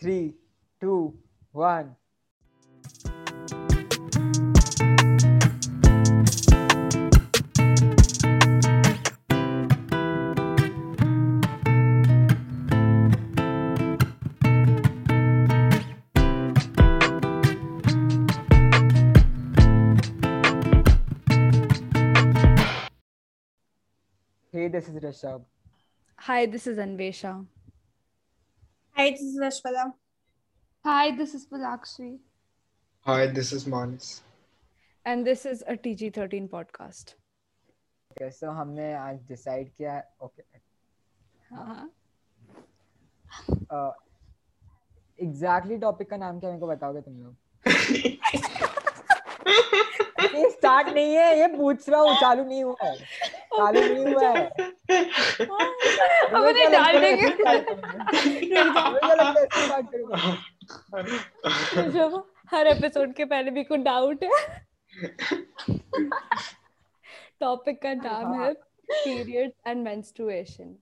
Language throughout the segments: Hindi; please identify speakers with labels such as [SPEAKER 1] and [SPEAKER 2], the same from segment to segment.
[SPEAKER 1] three, two, one. Hey, this is Rishabh.
[SPEAKER 2] Hi, this is Anvesha.
[SPEAKER 3] Hi, this is Ashwada.
[SPEAKER 2] Hi, this is Palakshi.
[SPEAKER 4] Hi, this is Manis.
[SPEAKER 2] And this is a TG13 podcast.
[SPEAKER 1] Okay, so हमने आज decide किया है okay
[SPEAKER 2] हाँ
[SPEAKER 1] uh, exactly topic का नाम क्या मेरे को बताओगे तुम लोग ये स्टार्ट नहीं है ये पूछ रहा हूँ चालू नहीं हुआ है। चालू नहीं हुआ है।
[SPEAKER 2] अब उन्हें डाल देंगे। जो हर एपिसोड के पहले भी कुछ डाउट है। टॉपिक का नाम है period and menstruation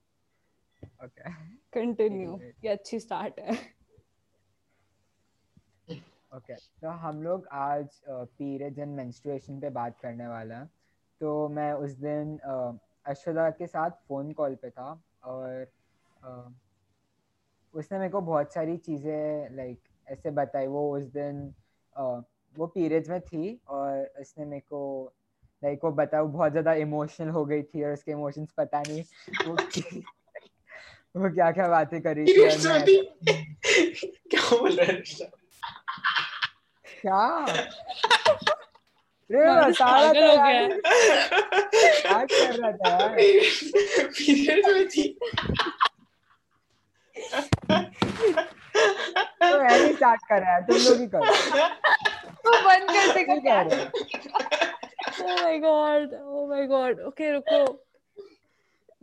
[SPEAKER 1] okay
[SPEAKER 2] continue ये अच्छी स्टार्ट है।
[SPEAKER 1] ओके तो हम लोग आज पीरियड्स एंड मेंस्ट्रुएशन पे बात करने वाला हैं। तो मैं उस दिन अश्वदा के साथ फ़ोन कॉल पे था और उसने मेरे को बहुत सारी चीज़ें लाइक ऐसे बताई। वो उस दिन वो पीरियड्स में थी और उसने मेरे को लाइक वो बताया, वो बहुत ज़्यादा इमोशनल हो गई थी और उसके इमोशंस पता नहीं वो वो क्या क्या बातें करी थी
[SPEAKER 4] क्या बोल रहा?
[SPEAKER 1] क्या? रे
[SPEAKER 2] मानस
[SPEAKER 1] बता रहा
[SPEAKER 2] हो गया।
[SPEAKER 1] क्या कर रहा था यार।
[SPEAKER 4] Period में थी।
[SPEAKER 1] तो ऐसे स्टार्ट कर रहा है तुम लोग ही करो।
[SPEAKER 2] वो बंद कर देगा
[SPEAKER 1] क्या कह रहे हो
[SPEAKER 2] oh my god oh my god रुको।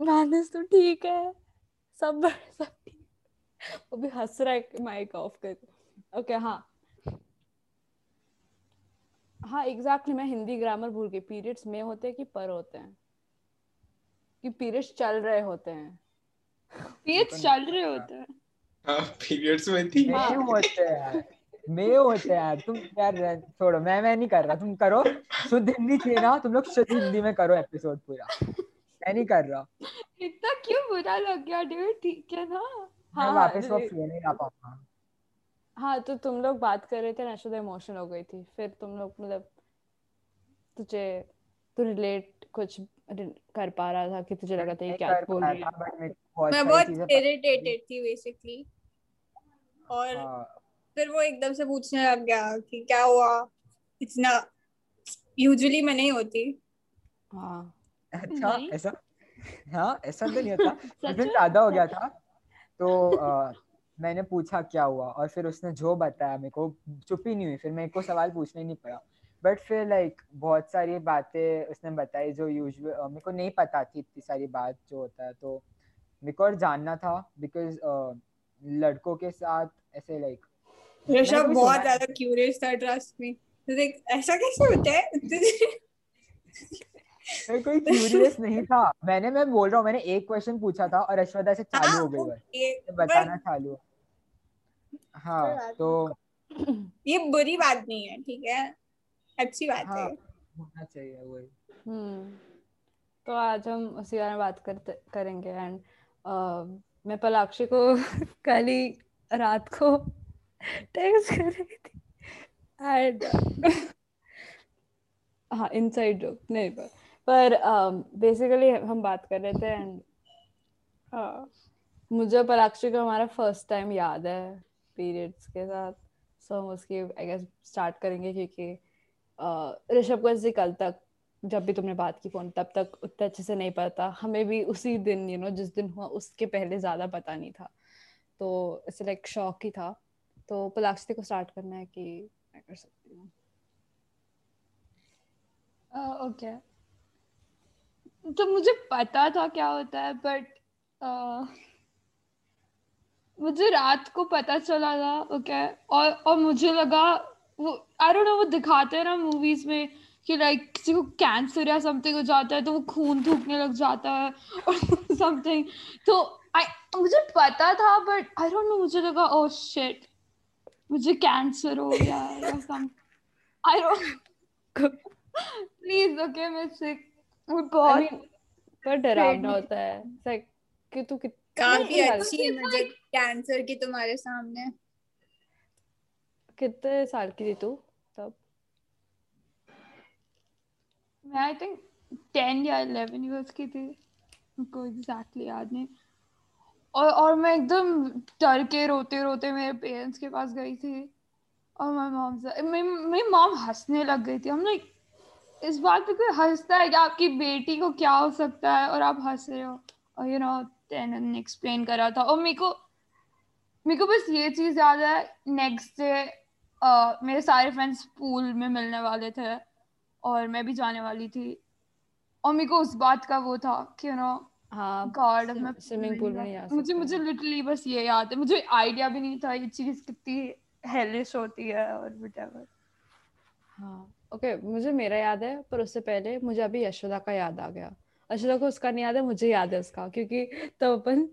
[SPEAKER 2] मानस तो ठीक है। सब सब वो भी हंस रहा है माइक ऑफ़ कर। ओके हाँ। हाँ एग्जैक्टली exactly, मैं हिंदी ग्रामर भूल गई। पीरियड्स में होते हैं कि पर होते हैं? कि पीरियड्स चल रहे होते हैं?
[SPEAKER 3] पीरियड्स चल रहे होते हैं।
[SPEAKER 4] हाँ पीरियड्स में थी।
[SPEAKER 1] मैं होते हैं यार। मैं होते हैं यार। तुम यार छोड़ो मैं मैं नहीं कर रहा। तुम करो। शुद्ध हिंदी चाहिए ना तुम लोग शुद्ध हिंदी में करो एपिसोड पूरा। मैं नहीं कर रहा।
[SPEAKER 3] इतना क्यों बुरा लग गया डूड ठीक है ना?
[SPEAKER 1] मैं
[SPEAKER 2] हाँ
[SPEAKER 1] वापस वो फ्लो नहीं आ पाऊँगा।
[SPEAKER 2] हाँ तो तुम लोग बात कर रहे थे नशोदा इमोशनल हो गई थी। फिर तुम लोग मतलब तुझे तू रिलेट कुछ कर पा रहा था कि तुझे लगा था ये क्या बोल रही है।
[SPEAKER 3] मैं बहुत इरिटेटेड थी बेसिकली और
[SPEAKER 1] हाँ,
[SPEAKER 3] फिर वो एकदम से पूछने लग गया कि क्या हुआ? इतना यूजुअली मैं नहीं होती।
[SPEAKER 2] हाँ।
[SPEAKER 1] अच्छा ऐसा? हाँ ऐसा तो नहीं होता। उस दिन ज़्यादा हो गया था तो मैंने पूछा क्या हुआ और फिर उसने जो बताया मेरे को चुप ही नहीं हुई फिर मेरे को सवाल पूछना ही नहीं पड़ा। बट फिर लाइक बहुत सारी बातें उसने बताई जो यूजुअल मेरे को नहीं पता थी इतनी सारी बात जो होता है तो मेरे को और जानना था बिकॉज़ लड़कों के साथ ऐसे लाइक
[SPEAKER 3] ऋषभ बहुत ज़्यादा क्यूरियस था ट्रस्ट मी देख ऐसा कैसे होता है?
[SPEAKER 1] मैं कोई क्यूरियस नहीं था। मैंने मैं बोल रहा हूँ मैंने एक क्वेश्चन पूछा था और अश्वदा से चालू हो गई बताना चालू हाँ। तो
[SPEAKER 3] ये बुरी बात नहीं है ठीक है? अच्छी बात
[SPEAKER 1] हाँ
[SPEAKER 3] है।
[SPEAKER 1] होना चाहिए वही।
[SPEAKER 2] हम्म तो आज हम उसी बारे में बात करते करेंगे एंड मैं पलाक्षी को कल ही रात को टेक्स्ट कर रही थी। एंड हाँ इनसाइड जोक नहीं पर पर बेसिकली um, हम बात कर रहे थे एंड मुझे और पलाक्षी को हमारा फ़र्स्ट टाइम याद है पीरियड्स के साथ। सो so, हम उसकी आई गेस स्टार्ट करेंगे क्योंकि ऋषभ को ऐसे कल तक जब भी तुमने बात की फ़ोन तब तक उतने अच्छे से नहीं पता। हमें भी उसी दिन यू you नो know, जिस दिन हुआ उसके पहले ज़्यादा पता नहीं था। तो ऐसे लाइक शौक ही था। तो पलाक्षी को स्टार्ट करना है कि मैं कर सकती हूँ।
[SPEAKER 5] ओके तो मुझे पता था क्या होता है बट मुझे रात को पता चला था ओके okay? और और मुझे लगा वो आई डोंट नो वो दिखाते हैं ना मूवीज़ में कि लाइक किसी को कैंसर या समथिंग हो जाता है तो वो खून थूकने लग जाता है और समथिंग तो I, मुझे पता था बट आई डोंट नो मुझे लगा ओह शिट मुझे कैंसर हो गया, या some I don't please okay मैं सिक वो
[SPEAKER 2] I
[SPEAKER 5] बहुत
[SPEAKER 2] mean, पर डरावना होता है। Like कि तू
[SPEAKER 3] काफ़ी अच्छी इमेज कैंसर की तुम्हारे सामने।
[SPEAKER 2] कितने साल की थी तू तब?
[SPEAKER 5] मैं आई थिंक टेन या इलेवन ईयर्स की थी। मुझको एग्जैक्टली याद नहीं। और और मैं एकदम डर के रोते रोते मेरे पेरेंट्स के पास गई थी। और माय मॉम मेरी मॉम हंसने लग गई थी। हम लाइक इस बात पे कोई हंसता है कि आपकी बेटी को क्या हो सकता है और आप हंस रहे हो? और यू नो टेन ने एक्सप्लेन करा था। और मेरे को मेरे को बस ये चीज़ याद है नेक्स्ट डे मेरे सारे फ्रेंड्स पूल में मिलने वाले थे और मैं भी जाने वाली थी। और मेरे को उस बात का वो था कि यू नो गॉड मैं
[SPEAKER 2] स्विमिंग पूल में जा
[SPEAKER 5] मुझे मुझे लिटरली बस ये याद है। मुझे आइडिया भी नहीं था ये चीज़ कितनी हेलिश होती है और व्हाटएवर
[SPEAKER 2] हाँ। ओके okay, मुझे मेरा याद है पर उससे पहले मुझे अभी यशोदा का याद आ गया। यशोदा को उसका नहीं याद है मुझे याद है उसका क्योंकि तब अपन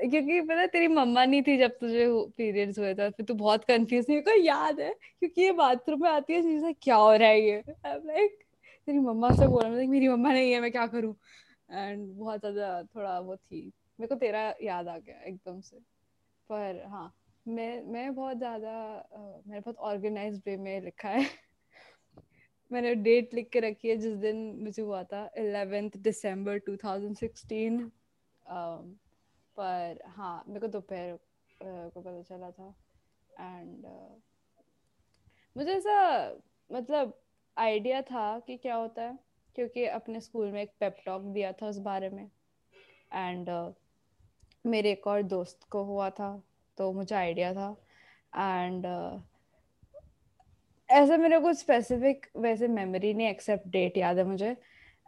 [SPEAKER 2] क्योंकि पता तेरी मम्मा नहीं थी जब तुझे पीरियड्स हुए थे फिर तू बहुत कंफ्यूज मेरे को याद है क्योंकि ये बाथरूम में आती है चीज़ क्या हो रहा है ये? लाइक तेरी मम्मा से बोला मतलब मेरी मम्मा नहीं है मैं क्या करूँ? एंड बहुत ज़्यादा थोड़ा वो थी मेरे को तेरा याद आ गया एकदम से। पर हाँ मैं मैं बहुत ज़्यादा मैंने बहुत ऑर्गेनाइज वे में लिखा है। मैंने डेट लिख के रखी है जिस दिन मुझे हुआ था 11th दिसंबर 2016 अम, पर हाँ मेरे को दोपहर को पता चला था। एंड मुझे ऐसा मतलब आइडिया था कि क्या होता है क्योंकि अपने स्कूल में एक पेप टॉक दिया था उस बारे में। एंड मेरे एक और दोस्त को हुआ था। तो मुझे आइडिया था। एंड ऐसा मेरे को स्पेसिफिक वैसे मेमोरी नहीं एक्सेप्ट डेट याद है मुझे।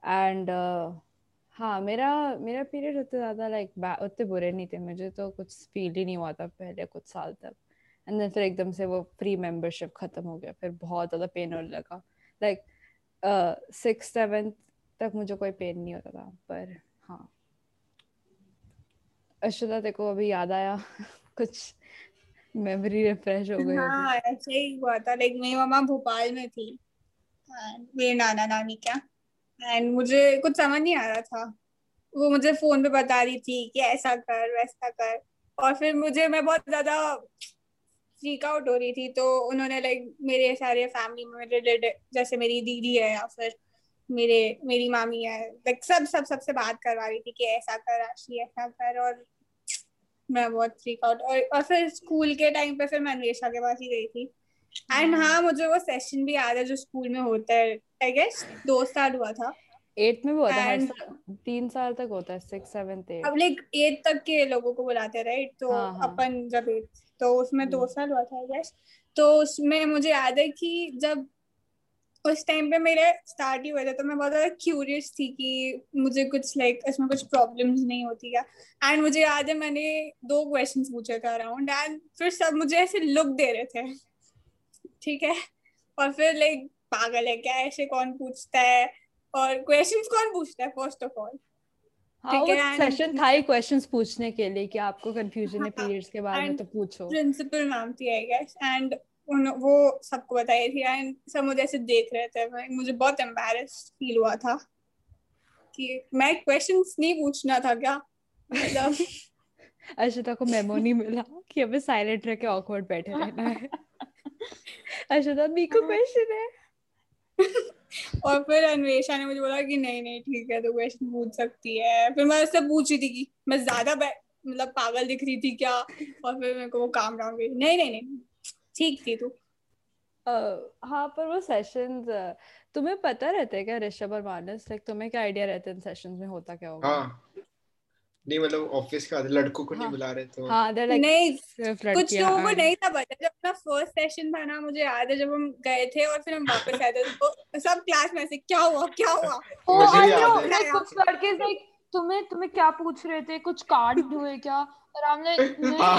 [SPEAKER 2] एंड uh, हाँ मेरा मेरा पीरियड उतने ज़्यादा लाइक उतने बुरे नहीं थे मुझे तो कुछ फील ही नहीं हुआ था पहले कुछ साल तक। एंड देन फिर एकदम से वो फ्री मेंबरशिप खत्म हो गया फिर बहुत ज़्यादा पेन होने लगा। लाइक सिक्स सेवेंथ तक मुझे कोई पेन नहीं होता था पर हाँ। तेरे को अभी याद आया? कुछ मेमोरी रिफ्रेश हो गई।
[SPEAKER 3] हाँ ऐसे ही हुआ था। लाइक मेरी मम्मा भोपाल में थी। मेरे नाना नानी क्या एंड मुझे कुछ समझ नहीं आ रहा था। वो मुझे फ़ोन पे बता रही थी कि ऐसा कर, वैसा कर। और फिर मुझे, मैं बहुत ज़्यादा फ्रीक आउट हो रही थी। तो उन्होंने लाइक मेरे सारे फैमिली में मेरे रिलेटिव जैसे मेरी दीदी है या फिर मेरे, मेरी मामी है लाइक सब सब, सबसे बात करवा रही थी कि ऐसा कर राशि ऐसा कर। और मैं बहुत फ्रीक आउट और और फिर स्कूल के टाइम पे फिर मैं अन्वेषा के पास ही गई थी. एंड हाँ मुझे वो सेशन भी याद है जो स्कूल में होता है आई गेस दो साल हुआ था.
[SPEAKER 2] एट में भी होता है तीन साल तक होता है सिक्स सेवेंथ एट
[SPEAKER 3] अब लाइक एट तक के लोगों को बुलाते राइट तो
[SPEAKER 2] हाँ, हाँ।
[SPEAKER 3] अपन जब एट तो उसमें दो
[SPEAKER 2] हम्म।
[SPEAKER 3] साल हुआ था आई गेस तो उसमें मुझे याद है कि जब उस टाइम पे मेरे स्टार्ट ही हुए थे तो मैं बहुत ज़्यादा क्यूरियस थी कि मुझे कुछ लाइक like, इसमें कुछ प्रॉब्लम्स नहीं होती क्या? एंड मुझे याद है मैंने दो क्वेश्चंस पूछे थे अराउंड एंड फिर सब मुझे ऐसे लुक दे रहे थे। ठीक है? और फिर लाइक like, पागल है क्या ऐसे? कौन पूछता है? और क्वेश्चंस कौन पूछता है फ़र्स्ट ऑफ़ ऑल
[SPEAKER 2] हाँ
[SPEAKER 3] ठीक है,
[SPEAKER 2] सेशन था ही क्वेश्चंस पूछने के लिए कि आपको कंफ्यूजन है
[SPEAKER 3] हाँ,
[SPEAKER 2] पीरियड्स के बारे में तो पूछो।
[SPEAKER 3] प्रिंसिपल मैम थी आई गेस एंड उन वो सबको बताई थी एंड सब मुझे ऐसे देख रहे थे मुझे बहुत एम्बेरस फील हुआ था कि मैं क्वेश्चंस नहीं पूछना था क्या? मतलब
[SPEAKER 2] अश्विता को मेमो नहीं मिला कि हमें साइलेंट रह के ऑकवर्ड बैठे रहना है? अश्विता मी को क्वेश्चन है?
[SPEAKER 3] और फिर अन्वेषा ने मुझे बोला कि नहीं नहीं ठीक है तो क्वेश्चन पूछ सकती है। फिर मैं उससे पूछ रही थी कि मैं ज़्यादा मतलब पागल दिख रही थी क्या? और फिर मेरे को वो काम डाउन गई। नहीं नहीं नहीं ठीक थी तू।
[SPEAKER 2] अह, हाँ पर वो सेशंस तुम्हें पता रहता है क्या ऋषभ और मानस? लाइक तुम्हें क्या आइडिया रहता है इन सेशंस में होता क्या होगा?
[SPEAKER 4] हाँ। नहीं मतलब ऑफ़िस के लड़कों को
[SPEAKER 2] हाँ, नहीं।
[SPEAKER 4] बुला रहे तो।
[SPEAKER 2] हाँ like
[SPEAKER 3] नहीं
[SPEAKER 2] सिर्फ़
[SPEAKER 3] कुछ लोगों को नहीं था पता जब अपना फ़र्स्ट सेशन था ना मुझे याद है जब हम गए थे और फिर हम वापस आए थे तो सब क्लास में से क्या हुआ क्या हुआ?
[SPEAKER 5] know,
[SPEAKER 4] है।
[SPEAKER 5] like, कुछ लड़के like, तुम्हें तुम्हें क्या पूछ रहे थे? कुछ कार्ड हुए क्या? और हम
[SPEAKER 4] हाँ।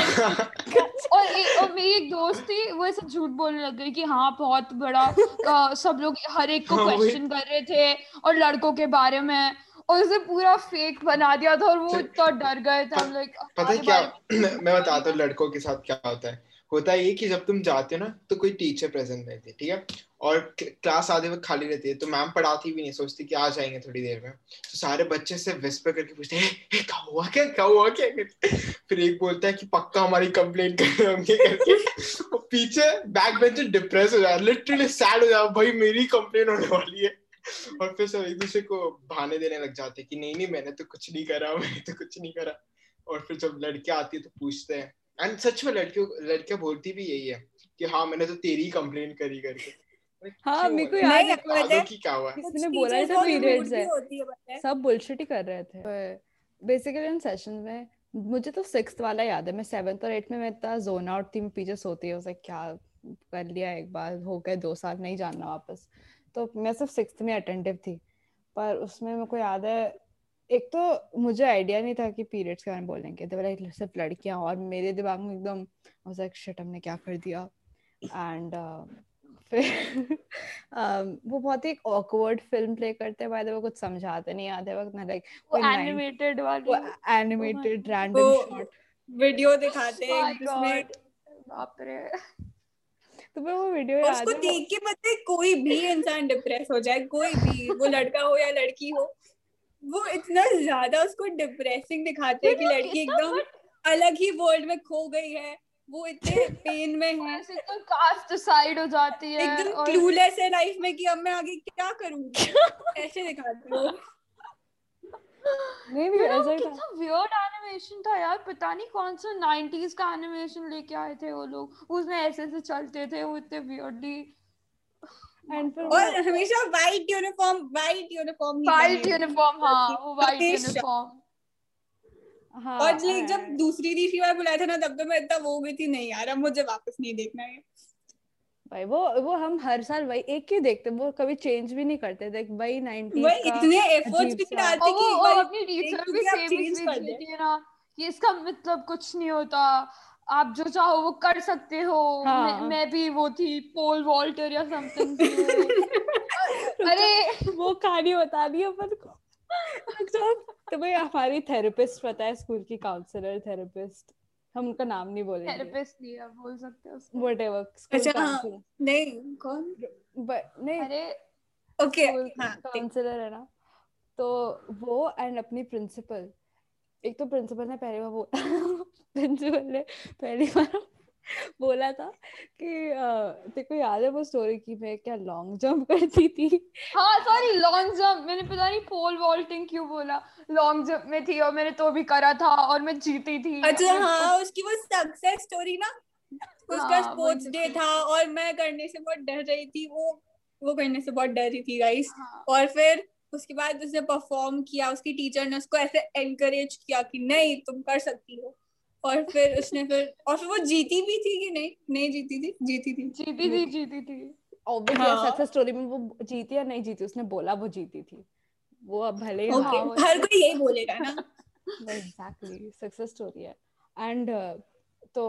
[SPEAKER 5] और, ए, और मेरी एक दोस्त थी वो ऐसे झूठ बोलने लग गई कि हाँ बहुत बड़ा अ, सब लोग हर एक को
[SPEAKER 4] हाँ,
[SPEAKER 5] क्वेश्चन कर रहे थे और लड़कों के बारे में। और उसे पूरा फेक बना दिया था और वो इतना डर गए थे। हम लाइक
[SPEAKER 4] पता है क्या? मैं बताता हूँ लड़कों के साथ क्या होता है। होता है ये कि जब तुम जाते हो ना तो कोई टीचर प्रेजेंट रहती है ठीक है? और क्लास आधे वक्त खाली रहती है तो मैम पढ़ाती भी नहीं सोचती कि आ जाएँगे थोड़ी देर में। तो सारे बच्चे से विस्पर करके पूछते हैं "ए, ए, क्या हुआ क्या क्या हुआ क्या? फिर एक बोलता है कि पक्का हमारी कंप्लेन कर करके। पीछे बैक बेंच डिप्रेस हो जाए लिटरली सैड हो जाए भाई मेरी कंप्लेन होने वाली है। और फिर सब एक दूसरे को बहाने देने लग जाते कि नहीं नहीं मैंने तो कुछ नहीं करा मैंने तो कुछ नहीं करा। और फिर जब लड़के आती है तो पूछते हैं एंड सच में लड़कियों लड़कियाँ बोलती भी यही है कि हाँ मैंने तो तेरी कंप्लेन करी करके।
[SPEAKER 2] हाँ, मेरे को याद है
[SPEAKER 4] क्या हुआ? है
[SPEAKER 2] किसी
[SPEAKER 3] कुछ
[SPEAKER 2] ने बोला था
[SPEAKER 3] भी
[SPEAKER 2] है सब बुलशिट ही कर रहे थे। बेसिकली इन सेशन में मुझे तो सिक्स वाला याद है मैं सेवन्थ और एट में मैं इतना जोन आउट थी मैं पीछे सोती है क्या कर लिया एक बार हो गए दो साल नहीं जानना वापस। तो मैं सिर्फ़ सिक्स में अटेंटिव थी। पर उसमें मेरे को याद है एक तो मुझे आइडिया नहीं था कि पीरियड्स के बारे में बोलेंगे। तो लाइक सिर्फ़ लड़कियाँ और मेरे दिमाग में एकदम लाइक शिट हमने क्या कर दिया? एंड फिर um, वो बहुत ही ऑकवर्ड फ़िल्म प्ले करते हैं। बाय द वे कुछ समझाते नहीं आते वक्त ना लाइक
[SPEAKER 5] वो
[SPEAKER 2] कोई
[SPEAKER 5] एनिमेटेड वाली।
[SPEAKER 2] वो एनिमेटेड रैंडम
[SPEAKER 3] वो-
[SPEAKER 2] शॉट
[SPEAKER 3] वीडियो दिखाते
[SPEAKER 5] Oh
[SPEAKER 3] हैं जिसमें
[SPEAKER 5] बाप रे
[SPEAKER 2] तो मैं वो वीडियो याद
[SPEAKER 3] उसको देख के पता है कोई भी इंसान डिप्रेस हो जाए कोई भी वो लड़का हो या लड़की हो वो इतना ज़्यादा उसको डिप्रेसिंग दिखाते हैं कि लड़की एकदम अलग ही वर्ल्ड में खो गई है वो इतने पेन में है।
[SPEAKER 5] तो कास्ट डिसाइड हो जाती है
[SPEAKER 3] एकदम
[SPEAKER 5] और
[SPEAKER 3] क्लूलेस है लाइफ में कि अब मैं आगे क्या करूँगी ऐसे दिखाते हो।
[SPEAKER 2] नहीं
[SPEAKER 5] know,
[SPEAKER 2] ऐसा ही था।
[SPEAKER 5] कितना वियर्ड एनिमेशन था यार पता नहीं कौन सा 90s का एनिमेशन लेके आए थे वो लोग उसमें ऐसे ऐसे चलते थे वो इतने वियर्डली
[SPEAKER 2] एंड फिर
[SPEAKER 3] और हमेशा white uniform white uniform
[SPEAKER 5] white uniform हाँ वो वाइट यूनिफॉर्म
[SPEAKER 2] हाँ
[SPEAKER 3] और लाइक जब दूसरी तीसरी बार बुलाया था ना तब तो मैं इतना वो हो गई थी नहीं यार अब मुझे वापस नहीं देखना है।
[SPEAKER 2] भाई वो वो हम हर साल वही एक ही देखते वो कभी चेंज भी नहीं करते थे वही 90s
[SPEAKER 3] वही इतने एफर्ट्स भी डालते कि
[SPEAKER 5] वो अपनी टीचर भी सेम
[SPEAKER 3] change कर
[SPEAKER 5] देती है ना कि इसका मतलब कुछ नहीं होता। आप जो चाहो वो कर सकते हो।
[SPEAKER 2] हाँ।
[SPEAKER 5] मैं, मैं भी वो थी पोल वॉल्टर या समथिंग अरे।
[SPEAKER 2] वो कहानी बता दी अपन को। जब तुम्हें हमारी थेरेपिस्ट पता है स्कूल की काउंसलर थेरेपिस्ट हम उनका नाम नहीं बोलेंगे।
[SPEAKER 5] थेरेपिस्ट नहीं आप बोल सकते हो उसको।
[SPEAKER 2] व्हाटएवर स्कूल
[SPEAKER 3] अच्छा, हाँ। नहीं कौन?
[SPEAKER 2] बट नहीं।
[SPEAKER 5] अरे
[SPEAKER 3] ओके हाँ
[SPEAKER 2] काउंसलर है ना। तो वो एंड अपनी प्रिंसिपल एक तो प्रिंसिपल ने पहली बार बोला प्रिंसिपल ने पहली बार बोला था कि तेरे को याद है वो स्टोरी की मैं क्या लॉन्ग जंप करती थी?
[SPEAKER 5] हाँ सॉरी लॉन्ग जंप मैंने पता नहीं पोल वॉल्टिंग क्यों बोला. लॉन्ग जंप में थी और मैंने तो भी करा था और मैं जीती थी.
[SPEAKER 3] अच्छा हाँ उसकी वो सक्सेस स्टोरी ना उसका
[SPEAKER 5] हाँ,
[SPEAKER 3] स्पोर्ट्स डे
[SPEAKER 5] तो।
[SPEAKER 3] था और मैं करने से बहुत डर रही थी वो वो करने से बहुत डर रही थी गाइस
[SPEAKER 5] हाँ,
[SPEAKER 3] और फिर उसके बाद उसने परफॉर्म किया उसकी टीचर ने उसको ऐसे एनकरेज किया कि नहीं तुम कर सकती हो। और फिर उसने फिर और फिर वो जीती भी थी कि नहीं? नहीं जीती थी? जीती थी।
[SPEAKER 5] जीती थी जीती थी।
[SPEAKER 2] ऑब्वियसली। सक्सेस स्टोरी में वो जीती या नहीं जीती उसने बोला वो जीती थी। वो अब भले ही
[SPEAKER 3] ओके
[SPEAKER 5] हाँ,
[SPEAKER 3] हर कोई यही बोलेगा ना।
[SPEAKER 2] एग्जैक्टली सक्सेस स्टोरी है। एंड तो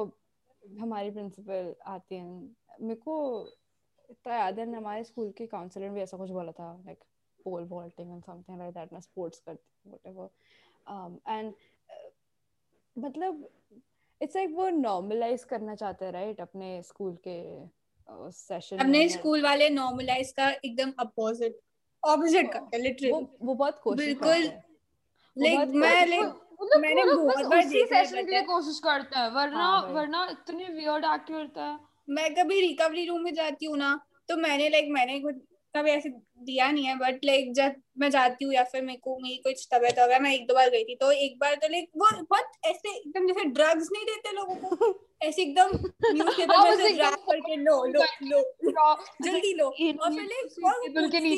[SPEAKER 2] हमारी प्रिंसिपल आती हैं। मेरे को इतना याद है हमारे स्कूल के काउंसलर ने भी ऐसा कुछ बोला था like pole vaulting and something like that मैं स्पोर्ट्स करती हूँ व्हाटएवर एंड मतलब इट्स लाइक वो नॉर्मलाइज करना चाहते हैं राइट अपने स्कूल के सेशन
[SPEAKER 3] अपने स्कूल वाले नॉर्मलाइज का एकदम अपोजिट ऑपोजिट करते हैं
[SPEAKER 2] वो
[SPEAKER 3] लिटरली
[SPEAKER 2] वो बहुत कोशिश
[SPEAKER 3] बिल्कुल।
[SPEAKER 2] हैं।
[SPEAKER 3] लाइक मैं लाइक
[SPEAKER 5] मतलब
[SPEAKER 3] मैंने बहुत
[SPEAKER 5] बस
[SPEAKER 3] बार
[SPEAKER 5] उसी सेशन के लिए। कोशिश करते हैं वरना
[SPEAKER 2] हाँ,
[SPEAKER 5] वरना इतने वियर्ड एक्ट करता है।
[SPEAKER 3] मैं कभी रिकवरी रूम में जाती हूँ ना तो मैंने लाइक मैंने कभी ऐसे दिया नहीं है बट लाइक जब मैं जाती हूँ या फिर मेरे को मेरी कुछ तबियत वगैरह मैं एक दो बार गई थी तो एक बार तो लाइक वो बहुत ऐसे एकदम जैसे ड्रग्स नहीं देते लोगों को ऐसे एकदम न्यूज़पेपर
[SPEAKER 5] हाँ,
[SPEAKER 3] में
[SPEAKER 5] एकदम
[SPEAKER 3] करके लो लो लो जल्दी लो और फिर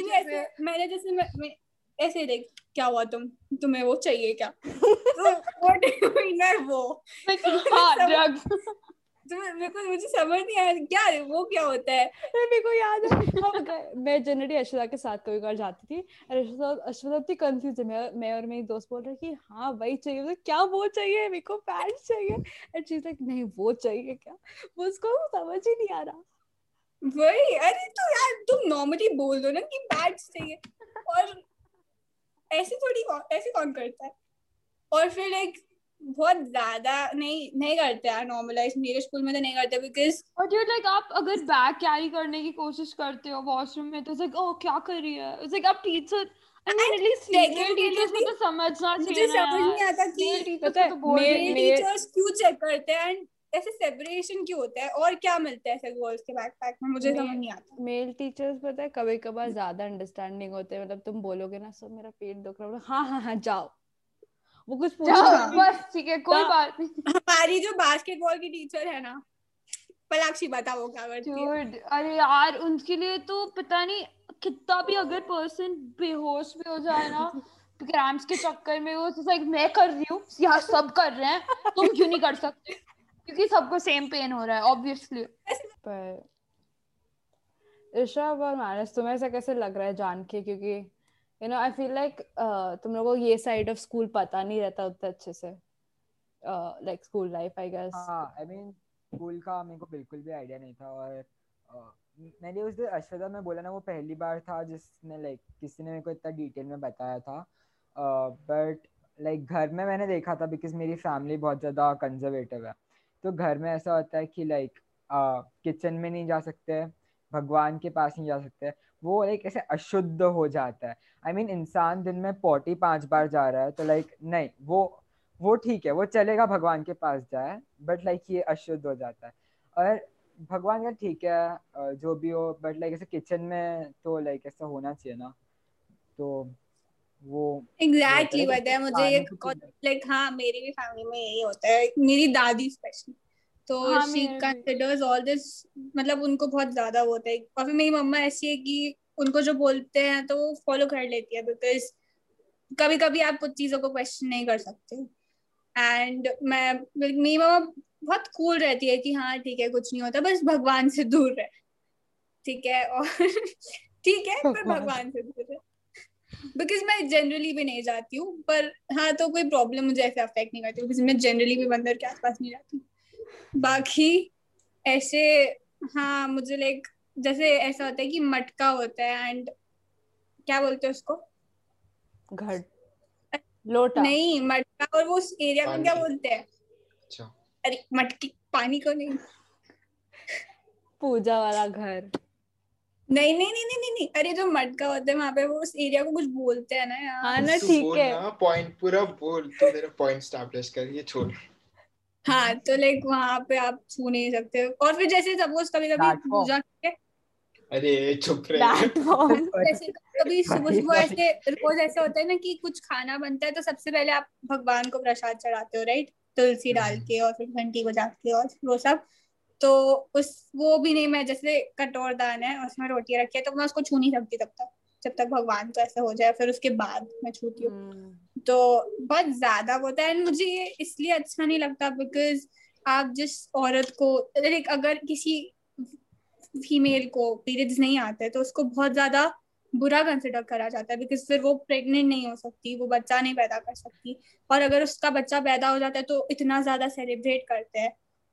[SPEAKER 3] लाइक मैंने जैसे ऐसे लाइक क्या हुआ तुम तुम्हें वो चाहिए क्या तो व्हाट डू यू मीन वो
[SPEAKER 5] हाँ ड्रग्स
[SPEAKER 3] तो मेरे को मुझे समझ नहीं आया क्या वो क्या होता है?
[SPEAKER 2] मेरे को याद है मैं जनरली अश्वता के साथ कभी कभार जाती थी कंफ्यूज है मैं मैं और मेरी दोस्त बोल रहे कि हाँ वही चाहिए। मतलब क्या वो चाहिए? मेरे को पैंट चाहिए। एंड शी लाइक नहीं वो चाहिए क्या? वो उसको समझ ही नहीं आ रहा।
[SPEAKER 3] वही अरे तो यार तुम नॉर्मली बोल दो ना कि चाहिए। और ऐसे थोड़ी ऐसे कौन करता है? और फिर लाइक बहुत ज़्यादा नहीं नहीं करते यार नॉर्मलाइज मेरे स्कूल में तो नहीं करते बिकॉज़
[SPEAKER 5] और लाइक आप अगर बैग कैरी करने की कोशिश करते हो वॉशरूम में तो लाइक ओ क्या कर रही है? इट्स लाइक आप टीचर तो समझना
[SPEAKER 3] मुझे समझ नहीं आता कि
[SPEAKER 5] मेल टीचर्स
[SPEAKER 2] पता
[SPEAKER 5] को
[SPEAKER 2] है,
[SPEAKER 5] तो
[SPEAKER 3] ऐसे सेपरेशन क्यों होता है? और क्या मिलता है ऐसे गर्ल्स के बैकपैक में? मुझे समझ नहीं आता।
[SPEAKER 2] मेल टीचर्स पता है कभी कभार ज़्यादा अंडरस्टैंडिंग होते हैं। मतलब तुम बोलोगे ना सर मेरा पेट दुख रहा है। हाँ हाँ हाँ जाओ। वो कुछ
[SPEAKER 5] बस ठीक है कोई बात नहीं।
[SPEAKER 3] हमारी जो बास्केटबॉल की टीचर है ना पलाक्षी बता वो क्या करती है?
[SPEAKER 5] अरे यार उनके लिए तो पता नहीं कितना भी अगर पर्सन बेहोश भी हो जाए ना क्रैम्प्स के चक्कर में वो लाइक मैं कर रही हूँ यहाँ सब कर रहे हैं तुम क्यों नहीं कर सकते? क्योंकि सबको सेम पेन हो रहा है ऑब्वियसली
[SPEAKER 2] पर ऋषभ और मानस तुम्हें ऐसा कैसे लग रहा है जान के? क्योंकि you know I feel like तुम लोगों को ये साइड ऑफ़ स्कूल पता नहीं रहता उतना अच्छे से like school life I guess
[SPEAKER 1] हाँ आई मीन स्कूल का मेरे को बिल्कुल भी आइडिया नहीं था और अ, मैंने उस दिन अश्वता में बोला ना वो पहली बार था जिसने लाइक किसी ने मेरे को इतना डिटेल में बताया था। बट लाइक घर में मैंने देखा था बिकॉज़ मेरी फैमिली बहुत ज़्यादा कंजर्वेटिव है। तो घर में ऐसा होता है कि लाइक किचन में नहीं जा सकते भगवान के पास नहीं जा सकते। वो लाइक ऐसे अशुद्ध हो जाता है। आई I मीन mean, इंसान दिन में पोटी पाँच बार जा रहा है तो लाइक नहीं वो वो ठीक है वो चलेगा भगवान के पास जाए बट लाइक ये अशुद्ध हो जाता है। और भगवान का ठीक है जो भी हो बट लाइक ऐसे किचन में तो लाइक ऐसा होना चाहिए ना तो वो
[SPEAKER 3] एग्जैक्टली
[SPEAKER 1] है,
[SPEAKER 3] पता है मुझे ये लाइक हाँ मेरी भी फैमिली में यही होता है मेरी दादी स्पेशली तो शी कंसिडर्स ऑल दिस मतलब उनको बहुत ज़्यादा वो होता है। और फिर मेरी मम्मा ऐसी है कि उनको जो बोलते हैं तो वो फॉलो कर लेती है बिकॉज़ कभी कभी आप कुछ चीज़ों को क्वेश्चन नहीं कर सकते। एंड मैं मेरी मम्मा बहुत कूल रहती है कि हाँ ठीक है कुछ नहीं होता बस भगवान से दूर रहे। ठीक है और ठीक है पर
[SPEAKER 2] भगवान।
[SPEAKER 3] भगवान से। दूर रहे। बिकॉज़ मैं जनरली भी नहीं जाती हूँ पर हाँ तो कोई प्रॉब्लम मुझे ऐसे अफेक्ट नहीं करती बिकॉज़ मैं जनरली भी मंदिर के आसपास नहीं जाती बाकी ऐसे हाँ मुझे लाइक जैसे ऐसा होता है कि मटका होता है एंड क्या बोलते हैं उसको?
[SPEAKER 2] घट। लोटा।
[SPEAKER 3] नहीं मटका और वो उस एरिया को क्या बोलते हैं?
[SPEAKER 4] अच्छा।
[SPEAKER 3] अरे मटकी पानी को नहीं।
[SPEAKER 2] पूजा वाला घर।
[SPEAKER 3] नहीं नहीं नहीं नहीं नहीं। नहीं अरे जो मटका होता है वहाँ पे वो उस एरिया को कुछ बोलते हैं ना यार।
[SPEAKER 2] हाँ ना ठीक है।
[SPEAKER 4] पॉइंट पूरा बोल तू मेरा पॉइंट स्टैब्लिश कर ये छोड़।
[SPEAKER 3] हाँ तो लाइक वहाँ पे आप छू नहीं सकते। और फिर जैसे सपोज़ कभी कभी पूजा के
[SPEAKER 4] अरे चुप रहे।
[SPEAKER 3] जैसे कभी सुबह सुबह ऐसे रोज ऐसे होता है ना कि कुछ खाना बनता है तो सबसे पहले आप भगवान को प्रसाद चढ़ाते हो राइट तुलसी डाल
[SPEAKER 4] हम्म।
[SPEAKER 3] के और फिर घंटी बजा के और वो सब। तो उस वो भी नहीं मैं जैसे कटोर दान है उसमें रोटियाँ रखी है तो मैं उसको छू नहीं सकती तब तक। जब तक भगवान को ऐसे हो जाए फिर उसके बाद मैं छूती हूँ।
[SPEAKER 2] हम्म,
[SPEAKER 3] तो बहुत ज़्यादा होता है एंड मुझे ये इसलिए अच्छा नहीं लगता बिकॉज़ आप जिस औरत को लाइक अगर किसी फीमेल को पीरियड्स नहीं आते तो उसको बहुत ज़्यादा बुरा कंसिडर करा जाता है बिकॉज़ फिर वो प्रेग्नेंट नहीं हो सकती वो बच्चा नहीं पैदा कर सकती। और अगर उसका बच्चा पैदा हो जाता है तो इतना ज़्यादा सेलिब्रेट करते हैं।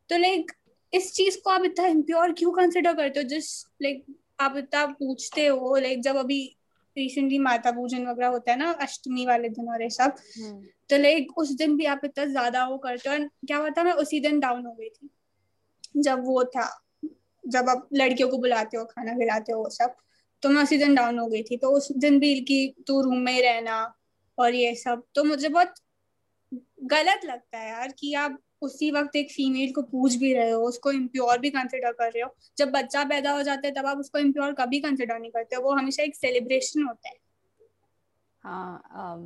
[SPEAKER 3] तो लाइक इस चीज़ को आप इतना इम्प्योर क्यों कंसिडर करते हो? जिस लाइक आप इतना पूछते हो लाइक जब अभी रिसेंटली माता पूजन वगैरह होता है ना अष्टमी वाले दिन और ये सब।
[SPEAKER 2] हम्म,
[SPEAKER 3] तो लाइक उस दिन भी आप इतना ज़्यादा वो करते हो और क्या हुआ था मैं उसी दिन डाउन हो गई थी। जब वो था जब आप लड़कियों को बुलाते हो खाना खिलाते हो वो सब तो मैं उसी दिन डाउन हो गई थी। तो उस दिन भी कि तू रूम में ही रहना और ये सब तो मुझे बहुत गलत लगता है यार कि आप उसी वक्त एक फीमेल को पूछ भी रहे हो उसको इम्प्योर भी कंसिडर कर रहे हो। जब बच्चा पैदा हो जाता है तब आप उसको इम्प्योर कभी कंसिडर नहीं करते वो हमेशा एक सेलिब्रेशन होता है।
[SPEAKER 2] हाँ um,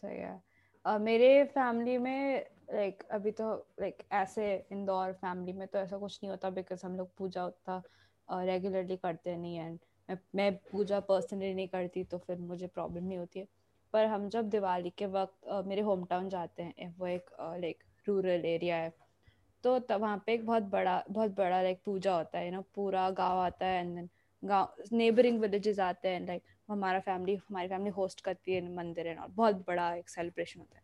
[SPEAKER 2] सही है। uh, मेरे फैमिली में लाइक अभी तो लाइक ऐसे इंदौर फैमिली में तो ऐसा कुछ नहीं होता बिकॉज़ हम लोग पूजा उतना रेगुलरली करते नहीं एंड मैं मैं पूजा पर्सनली नहीं करती तो फिर मुझे प्रॉब्लम नहीं होती है। पर हम जब दिवाली के वक्त uh, मेरे होम टाउन जाते हैं वो एक लाइक रूरल एरिया है। तो तब वहाँ पे एक बहुत बड़ा बहुत बड़ा लाइक पूजा होता है यू नो पूरा गाँव आता है एंड देन गाँव नेबरिंग विलेजेस आते हैं लाइक हमारा फैमिली हमारी फैमिली होस्ट करती है मंदिर है और बहुत बड़ा एक सेलिब्रेशन होता है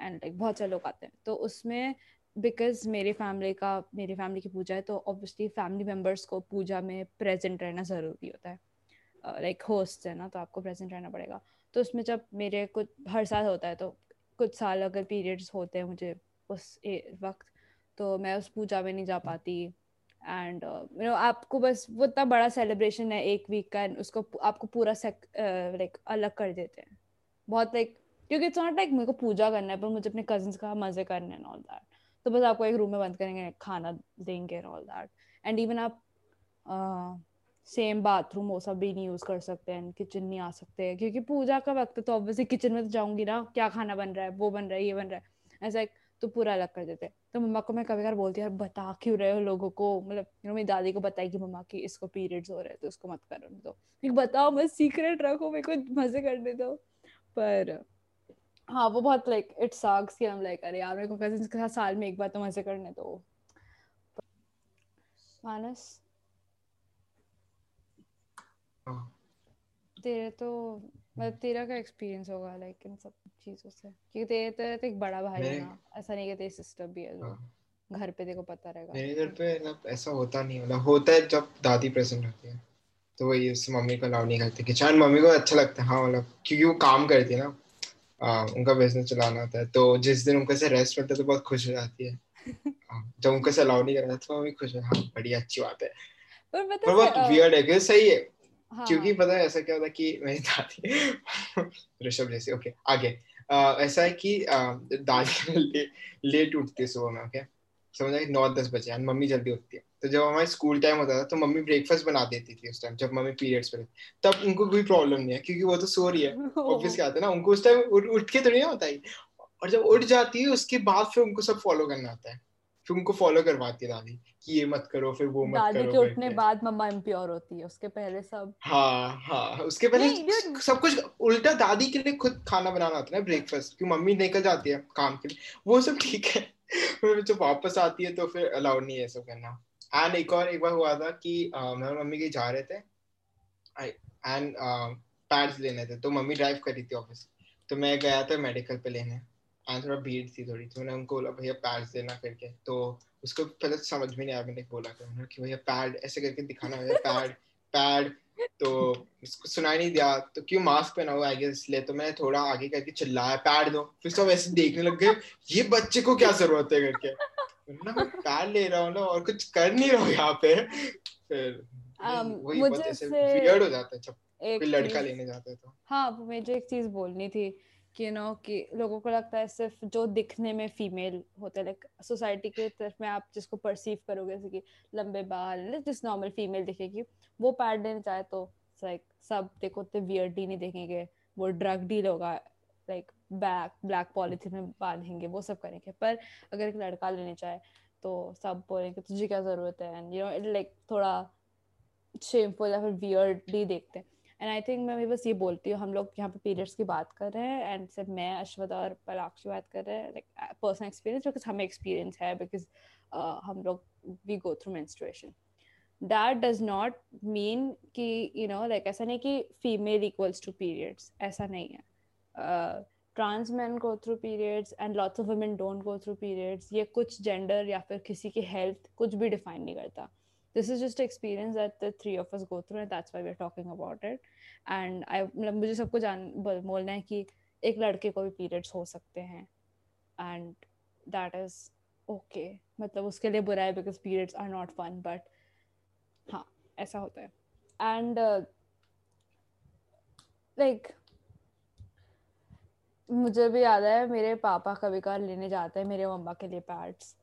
[SPEAKER 2] एंड लाइक बहुत सारे लोग आते हैं। तो उसमें बिकॉज़ मेरी फैमिली का, मेरी फैमिली की पूजा है तो ऑब्वियसली फैमिली मेंबर्स को पूजा में प्रेजेंट रहना ज़रूरी होता है। लाइक होस्ट है ना तो आपको प्रेजेंट रहना पड़ेगा। तो उसमें जब मेरे कुछ, हर साल होता है तो कुछ साल अगर पीरियड्स होते हैं मुझे उस वक्त तो मैं उस पूजा में नहीं जा पाती। एंड यू नो आपको बस वो इतना बड़ा सेलिब्रेशन है एक वीक का उसको आपको पूरा लाइक uh, अलग कर देते हैं। बहुत लाइक क्योंकि इट्स नॉट लाइक मेरे को पूजा करना है पर मुझे अपने कजिन्स का मज़े करने हैं ऑल दैट तो बस आपको एक रूम में बंद करेंगे खाना देंगे ऑल दैट एंड इवन आप सेम uh, बाथरूम वो सब भी नहीं यूज़ कर सकते हैं किचन नहीं आ सकते। क्योंकि पूजा का वक्त तो ऑब्वियसली किचन में तो जाऊँगी ना क्या खाना बन रहा है वो बन रहा है ये बन रहा है। ऐसा एक तो पूरा अलग कर देते तो मम्मा को मैं कभी कभार बोलती यार बता क्यों रहे हो लोगों को? मतलब यू नो मेरी दादी को बताई कि मम्मा की इसको पीरियड्स हो रहे हैं तो उसको मत करो तो बताओ मैं सीक्रेट रखो मेरे को मज़े करने दो। पर हाँ वो बहुत लाइक इट सक्स कि हम लाइक अरे यार मेरे को कजिन्स के साथ साल में एक बार तो मज़े करने दो। मानस? हाँ। तेरे तो मतलब तेरा क्या एक्सपीरियंस होगा लाइक इन सब चीज़ों से? क्योंकि तेरे तेरे तो एक बड़ा भाई है ना ऐसा नहीं कि तेरी सिस्टर भी है जो हाँ। घर पे देखो पता रहेगा।
[SPEAKER 4] मेरे घर पे ना ऐसा होता नहीं मतलब होता है जब दादी प्रेजेंट रहती है तो वही उस मम्मी को अलाउ नहीं करते कि चाहे मम्मी को अच्छा लगता है। हाँ मतलब क्योंकि वो काम करती है ना आ, उनका बिज़नेस चलाना होता है तो जिस दिन उनके से रेस्ट मिलता है तो बहुत खुश हो जाती है। हाँ, जब उनके से अलाउ नहीं करना तो मम्मी खुश है हाँ बढ़िया अच्छी बात है। पर बहुत वियर्ड है सही है। हाँ. क्योंकि पता है ऐसा क्या होता है कि मेरी दादी ऋषभ जैसे ओके आगे। आ, ऐसा है कि दादी ले, लेट उठती है सुबह में ओके समझ आई नौ दस बजे एंड मम्मी जल्दी उठती है। तो जब हमारे स्कूल टाइम होता था तो मम्मी ब्रेकफास्ट बना देती थी उस टाइम जब मम्मी पीरियड्स पर तब उनको कोई प्रॉब्लम नहीं है क्योंकि वो तो सो रही है। ऑफ़िस के आते ना उनको उस टाइम उठ के तो नहीं होता ही। और जब उठ जाती है उसके बाद फिर उनको सब फॉलो करना आता है। फिर उनको फॉलो करवाती है दादी कि ये मत करो फिर वो मत दादी करो
[SPEAKER 2] दादी के उठने बाद मम्मा इम्प्योर होती है उसके पहले सब।
[SPEAKER 4] हाँ हाँ उसके पहले सब कुछ उल्टा दादी के लिए खुद खाना बनाना होता है ब्रेकफास्ट क्योंकि मम्मी निकल जाती है काम के लिए वो सब ठीक है। जब वापस आती है तो फिर अलाउड नहीं है सब करना। एंड एक और एक बार हुआ था कि मैं मम्मी के जा रहे थे एंड पैड्स लेने थे तो मम्मी ड्राइव करी थी ऑफ़िस तो मैं गया था मेडिकल पे लेने। एंड थोड़ा भीड़ थी थोड़ी तो मैंने उनको बोला भैया पैड्स देना करके। तो उसको पहले तो समझ में नहीं आया मैंने बोला कि भैया पैड ऐसे करके दिखाना भैया पैड पैड तो उसको सुनाई नहीं दिया तो क्यों मास्क पहना हुआ आई गेस इसलिए तो मैंने थोड़ा आगे करके चिल्लाया पैड दो। फिर सब ऐसे देखने लग गए ये बच्चे को क्या ज़रूरत है? करके। ना मैं पैड ले रहा हूँ ना और कुछ कर नहीं रहा हूँ यहाँ पे। फिर um, वही बहुत ऐसे वियर्ड हो जाता है जब कोई लड़का लेने जाता है तो।
[SPEAKER 2] हाँ मुझे एक चीज़ बोलनी थी कि नो कि लोगों को लगता है सिर्फ़ जो दिखने में फीमेल होते हैं लाइक सोसाइटी के तरफ़ में आप जिसको परसीव करोगे, जैसे कि लंबे बाल जिस नॉर्मल फीमेल दिखेगी, वो पैड लेना चाहे तो लाइक सब देखो उतने वियर्डली नहीं देखेंगे, वो ड्रग डील होगा लाइक बैक ब्लैक पॉलिथीन में बांधेंगे, वो सब करेंगे। पर अगर एक लड़का लेने चाहे तो सब बोलेंगे, तुझे क्या ज़रूरत है? एंड यू नो लाइक थोड़ा शेमफुल या फिर वियर्डली देखते हैं। एंड आई थिंक मैं भी बस ये बोलती हूँ हम लोग यहाँ पे पीरियड्स की बात कर रहे हैं एंड सिर्फ़ मैं अश्वत और पराग की बात कर रहे हैं लाइक पर्सनल एक्सपीरियंस बिकॉज़ हमें एक्सपीरियंस है बिकॉज़ uh, हम लोग we go through menstruation that does not mean कि यू नो लाइक ऐसा नहीं कि फीमेल इक्वल्स टू पीरियड्स ऐसा नहीं है। Trans man go through periods and lots of women don't go through periods ये कुछ जेंडर या फिर किसी की हेल्थ कुछ भी डिफाइन नहीं करता। This is just experience that the three of us go through and that's why we're talking about it. And I मतलब मुझे सबको जान बोलना है कि एक लड़के को भी पीरियड्स हो सकते हैं। एंड दैट इज़ ओके मतलब उसके लिए बुरा है because periods are not fun but हाँ ऐसा होता है। एंड लाइक uh, मुझे भी याद है मेरे पापा कभी कभार लेने जाते हैं मेरे मम्मा के लिए पैड्स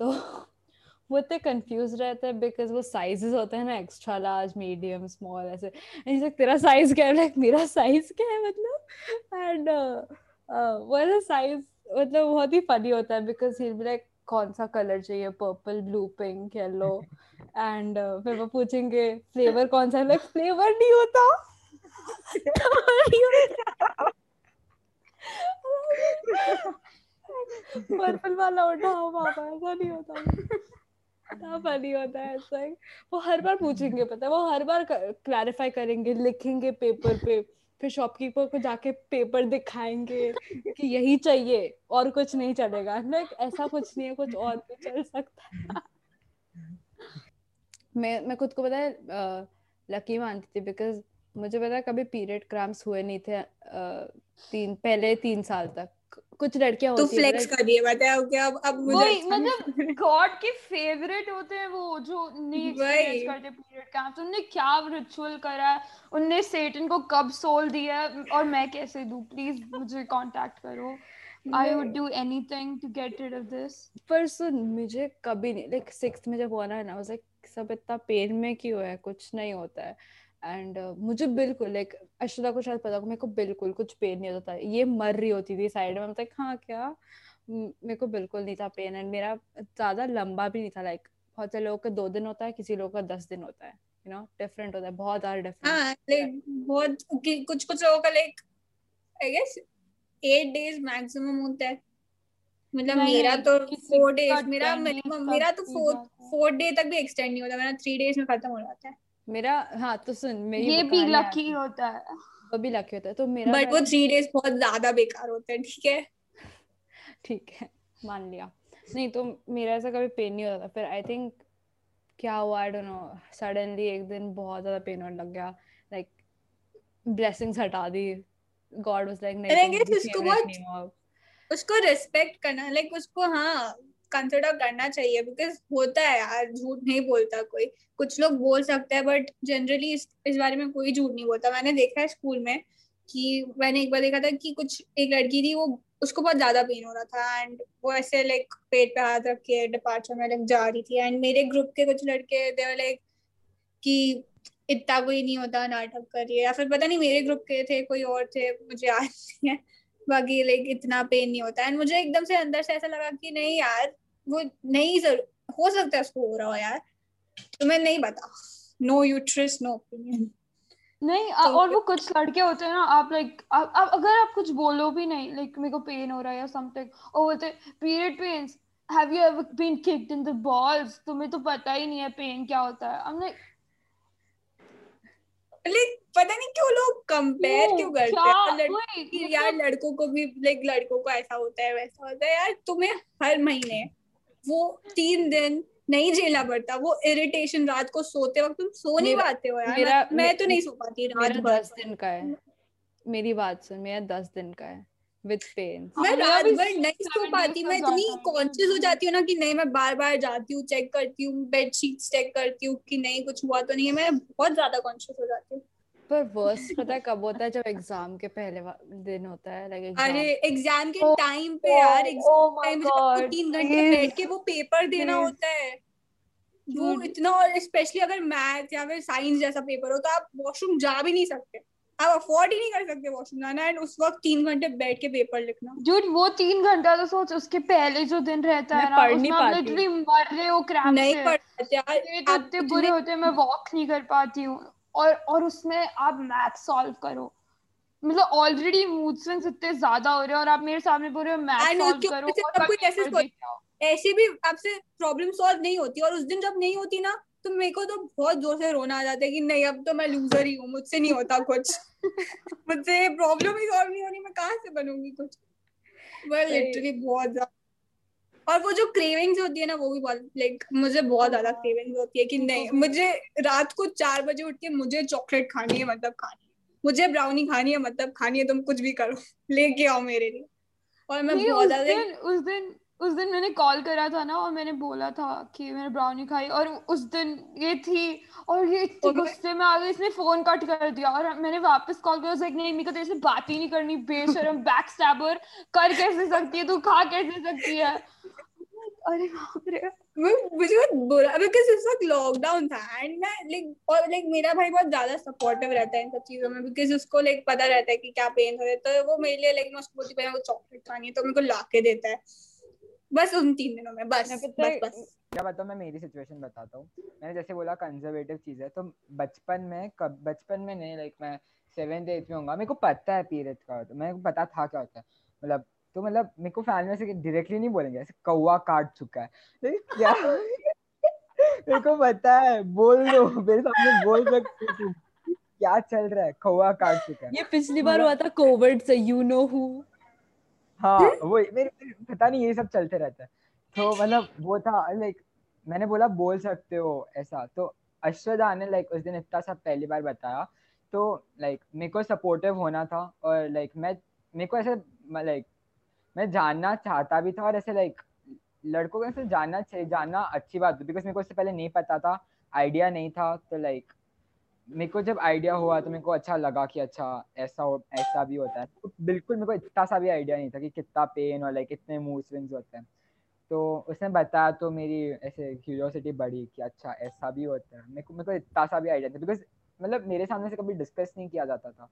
[SPEAKER 2] तो वो इतने कंफ्यूज रहते हैं बिकॉज़ वो साइजेस होते हैं ना एक्स्ट्रा लार्ज मीडियम स्मॉल ऐसे। एंड तेरा साइज़ क्या है? लाइक मेरा साइज़ क्या है मतलब? एंड वो ऐसा साइज़ मतलब बहुत ही फनी होता है बिकॉज़ ही लाइक कौन सा कलर चाहिए? Purple blue pink yellow and फिर वो पूछेंगे फ्लेवर कौन सा? लाइक फ्लेवर नहीं होता। पर्पल वाला उठाओ, पापा, ऐसा नहीं होता। फनी होता है ऐसा वो हर बार पूछेंगे, पता है? वो हर बार क्लैरिफाई करेंगे, लिखेंगे पेपर पे, फिर शॉपकीपर को जाके पेपर दिखाएँगे कि यही चाहिए, और कुछ नहीं चलेगा। ऐसा कुछ नहीं है, कुछ और भी चल सकता मैं मैं खुद को पता है लकी मानती थी बिकॉज़ मुझे पता है कभी पीरियड क्रैम्प्स हुए नहीं थे तीन, पहले तीन साल तक। कुछ लड़कियाँ
[SPEAKER 3] तो
[SPEAKER 2] होती है
[SPEAKER 3] फ्लेक्स कर दिए बताओ क्या अब अब मुझे
[SPEAKER 5] वही
[SPEAKER 3] अच्छा
[SPEAKER 5] मतलब गॉड के फेवरेट होते हैं वो जो नहीं एक्सपीरियंस करते पीरियड कैंप्स उनने क्या रिचुअल करा है? उनने सेटन को कब सोल दिया है? और मैं कैसे दूँ? प्लीज़ मुझे कांटेक्ट करो। I would do anything to get rid of this
[SPEAKER 2] पर सुन मुझे कभी नहीं लाइक सिक्स में जब हुआ ना ना लाइक सब इतना पेन में क्यों है? कुछ नहीं होता है। एंड uh, मुझे बिल्कुल लाइक अश्विता को शायद पता होगा मेरे को बिल्कुल कुछ पेन नहीं होता था। ये मर रही होती थी साइड में। मतलब हाँ क्या? मेरे को बिल्कुल नहीं था पेन एंड मेरा ज़्यादा लंबा भी नहीं था। लाइक बहुत से लोगों का दो दिन होता है किसी लोगों का दस दिन होता है। यू नो डिफरेंट होता है बहुत ज़्यादा डिफरेंट
[SPEAKER 3] हाँ लाइक बहुत कुछ कुछ लोगों का like I guess eight days maximum होता है। मतलब मेरा तो फोर डेज़ मेरा मिनिमम मेरा तो फोर फोर डे तक भी एक्सटेंड नहीं होता। मेरा थ्री डेज़ में खत्म हो जाता है।
[SPEAKER 2] मेरा हाँ तो सुन मेरी
[SPEAKER 5] ये भी लकी होता है।
[SPEAKER 2] वो भी लकी होता है तो मेरा
[SPEAKER 3] बट वो थ्री डेज़ बहुत ज़्यादा बेकार होते हैं ठीक है?
[SPEAKER 2] ठीक है मान लिया। नहीं तो मेरा ऐसा कभी पेन नहीं होता था फिर आई थिंक क्या हुआ आई डोंट नो सडनली एक दिन बहुत ज़्यादा पेन होने लग गया। लाइक ब्लेसिंग्स हटा दी। गॉड वाज लाइक नहीं
[SPEAKER 3] बहुत- उसको रिस्पेक्ट करना लाइक उसको हाँ कंसिडर करना चाहिए बिकॉज़ होता है यार, झूठ नहीं बोलता कोई। कुछ लोग बोल सकते हैं बट जनरली इस इस बारे में कोई झूठ नहीं बोलता। मैंने देखा है स्कूल में कि मैंने एक बार देखा था कि कुछ, एक लड़की थी, वो उसको बहुत ज़्यादा पेन हो रहा था एंड वो ऐसे लाइक पेट पे हाथ रख के डिपार्चर में लाइक जा रही थी। एंड मेरे ग्रुप के कुछ लड़के दे लाइक कि इतना कोई नहीं होता नाटक करिए या फिर पता नहीं मेरे ग्रुप के थे, कोई और थे, मुझे याद नहीं है। बाकी लाइक इतना पेन नहीं होता। एंड मुझे एकदम से अंदर से ऐसा लगा कि नहीं यार वो नहीं ज़रूर हो सकता है उसको हो रहा हो यार। तुम्हें नहीं बता। नो यूट्रस नो ओपिनियन
[SPEAKER 5] नहीं
[SPEAKER 3] तो
[SPEAKER 5] और वो कुछ लड़के होते हैं ना आप लाइक आप, आप अगर आप कुछ बोलो भी नहीं लाइक मेरे को पेन हो रहा है या समथिंग और बोलते period pains have you ever been kicked in the balls तुम्हें तो पता ही नहीं है पेन क्या होता है। Like,
[SPEAKER 3] लाइक पता नहीं क्यों लोग कंपेयर
[SPEAKER 5] क्यों?
[SPEAKER 3] करते हैं? यार लड़कों को भी लाइक लड़कों को ऐसा होता है वैसा होता है। यार तुम्हें हर महीने वो तीन दिन नहीं झेलना पड़ता वो इरिटेशन रात को सोते वक्त तुम सो नहीं पाते हो यार।
[SPEAKER 2] मेरा-
[SPEAKER 3] मैं, तो नहीं सो पाती रात भर।
[SPEAKER 2] दस दिन का है। मेरी बात सुन मेरा दस दिन का है विद पेन
[SPEAKER 3] मैं रात भर नहीं सो पाती मैं इतनी कॉन्शियस हो। जाती हूँ ना कि नहीं मैं बार बार जाती हूँ चेक करती हूँ बेड शीट्स चेक करती हूँ कि नहीं कुछ हुआ तो नहीं है। मैं बहुत ज़्यादा कॉन्शियस हो जाती हूँ।
[SPEAKER 2] पर वर्स्ट पता है कब होता है? जब एग्ज़ाम के पहले दिन होता है लाइक
[SPEAKER 3] अरे
[SPEAKER 2] एग्ज़ाम
[SPEAKER 3] के
[SPEAKER 5] Oh,
[SPEAKER 3] टाइम पे यार
[SPEAKER 5] oh
[SPEAKER 3] एग्ज़ाम टाइम में जब तीन घंटे बैठ के वो पेपर देना. होता है। वो इतना और स्पेशली अगर मैथ या फिर साइंस जैसा पेपर हो तो आप वॉशरूम जा भी नहीं सकते। आप अफोर्ड ही नहीं कर सकते वॉशरूम जाना एंड उस वक्त तीन घंटे बैठ के पेपर लिखना।
[SPEAKER 5] Dude, वो तीन घंटा तो सोच उसके पहले जो दिन रहता है ना उसमें आप लिटरली मर रहे हो क्रैम्प
[SPEAKER 3] नहीं पढ़ पाते यार आप
[SPEAKER 5] इतने
[SPEAKER 3] इतने-
[SPEAKER 5] बुरे होते हैं मैं वॉक नहीं कर पाती हूँ। और और उसमें आप मैथ सॉल्व करो। मतलब ऑलरेडी मूड स्विंग्स इतने ज़्यादा हो रहे हैं और आप मेरे सामने बोल रहे हो मैथ सॉल्व करो और
[SPEAKER 3] ऐसे भी आपसे प्रॉब्लम सॉल्व नहीं होती और उस दिन जब नहीं होती ना तो मेरे को तो बहुत ज़ोर से रोना आ जाता है कि नहीं अब तो मैं लूजर ही हूँ मुझसे नहीं होता कुछ। मुझसे प्रॉब्लम ही सॉल्व नहीं होनी मैं कहाँ से बनूँगी कुछ? वह
[SPEAKER 2] सही।
[SPEAKER 3] लिटरली बहुत ज़्यादा। और वो जो क्रेविंग्स होती है ना वो भी बहुत लाइक मुझे बहुत ज़्यादा। क्रेविंग्स होती है कि नहीं मुझे रात को चार बजे उठ के मुझे चॉकलेट खानी है मतलब खानी है। मुझे ब्राउनी खानी है मतलब खानी है तुम कुछ भी करो लेके आओ मेरे लिए। और मैं बहुत ज़्यादा
[SPEAKER 5] उस दिन उस दिन मैंने कॉल करा था ना और मैंने बोला था कि मैंने ब्राउनी खाई और उस दिन ये थी और ये इतनी गुस्से में आ गई इसने फ़ोन कट कर दिया और मैंने वापस कॉल किया लाइक नहीं मेरे को तेरे से बात ही नहीं करनी बेशरम बैक स्टैबर कर कैसे सकती है तू खा कैसे सकती है? अरे बाप रे।
[SPEAKER 3] वो- मुझे बहुत बुरा बिकॉज़ इस वक्त लॉकडाउन था एंड मैं लाइक और लाइक मेरा भाई बहुत ज़्यादा सपोर्टिव रहता है इन सब चीज़ों में बिकॉज़ उसको लाइक पता रहता है कि क्या पेन हो रहा है तो वो मेरे लिए लाइक मैं उसको बोलती पहले वो चॉकलेट खानी है तो मेरे को ला के देता है। बस उन तीन दिनों में बस बस बस।
[SPEAKER 1] क्या बताऊँ मैं मेरी सिचुएशन बताता हूँ। मैंने जैसे बोला कंजर्वेटिव चीज़ है तो बचपन में कब बचपन में नहीं लाइक मैं सेवेंथ में होऊँगा मेरे को पता है पीरियड का तो मेरे को पता था क्या होता है। मतलब तो मतलब मेरे को फैमिली में से डायरेक्टली नहीं बोलेंगे ऐसे कौवा काट चुका है। क्या मेरे को पता है बोल दो मेरे सामने बोल सकते हो क्या चल रहा है? कौवा काट चुका है।
[SPEAKER 2] ये पिछली बार हुआ था कोविड से यू नो हु
[SPEAKER 1] हाँ वो मेरे मेरे- पता नहीं ये सब चलते रहता है। तो मतलब वो था लाइक मैंने बोला बोल सकते हो ऐसा। तो अश्वदा ने लाइक उस दिन इतना सा पहली बार बताया। तो लाइक मेरे को सपोर्टिव होना था और लाइक मैं मेरे को ऐसे लाइक मैं जानना चाहता भी था और ऐसे लाइक लड़कों को जानना चाहिए, जानना अच्छी बात बिकॉज़ मेरे को इससे पहले नहीं पता था आइडिया नहीं था तो लाइक मेरे को जब आइडिया हुआ तो मेरे को अच्छा लगा कि अच्छा ऐसा हो, ऐसा भी होता है। तो बिल्कुल मेरे को इतना सा भी आइडिया नहीं था कि कितना पेन और लाइक कितने मूड स्विंग्स होते हैं। तो उसने बताया तो मेरी ऐसे क्यूरियोसिटी बढ़ी कि अच्छा ऐसा भी होता है। मेरे को मेरे को इतना सा भी आइडिया था। बिकॉज़ मतलब मेरे सामने से कभी डिस्कस नहीं किया जाता था।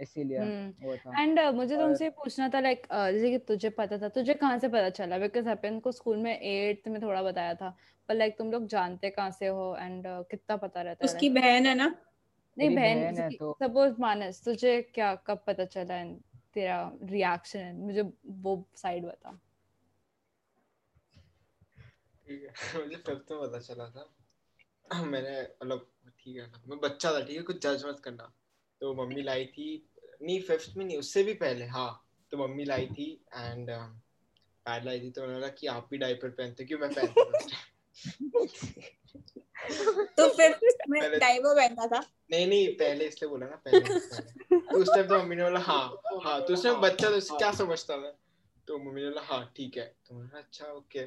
[SPEAKER 1] इसीलिए
[SPEAKER 2] हम्म। एंड uh, मुझे
[SPEAKER 1] और
[SPEAKER 2] तुमसे पूछना था लाइक जैसे कि तुझे पता था तुझे कहाँ से पता चला? बिकॉज़ अपन को स्कूल में एट्थ में थोड़ा बताया था पर लाइक तुम लोग जानते कहाँ से हो एंड कितना पता रहता है
[SPEAKER 3] उसकी बहन है ना?
[SPEAKER 2] नहीं बहन
[SPEAKER 1] बहन तो
[SPEAKER 2] सपोज़ मानस तुझे क्या कब पता चला and तेरा रिएक्शन मुझे वो साइड बता।
[SPEAKER 4] ठीक है मुझे फिफ्थ में पता चला था। मैंने मतलब ठीक है मैं बच्चा था ठीक है कुछ जज मत करना। तो मम्मी लाई थी नहीं फिफ्थ में नहीं उससे भी पहले हाँ तो मम्मी लाई थी एंड पैड लाई थी तो उन्होंने कहा कि आप भी डायपर पहनते क्यों मैं पहनता।
[SPEAKER 3] तो फिर मैं डायपर पहनता था
[SPEAKER 4] नहीं नहीं पहले इसलिए बोला ना पहले पहले। तो उस टाइम तो मम्मी ने बोला हाँ हाँ तो उसमें बच्चा तो क्या समझता मैं तो मम्मी ने बोला हाँ ठीक है। तो मैंने अच्छा ओके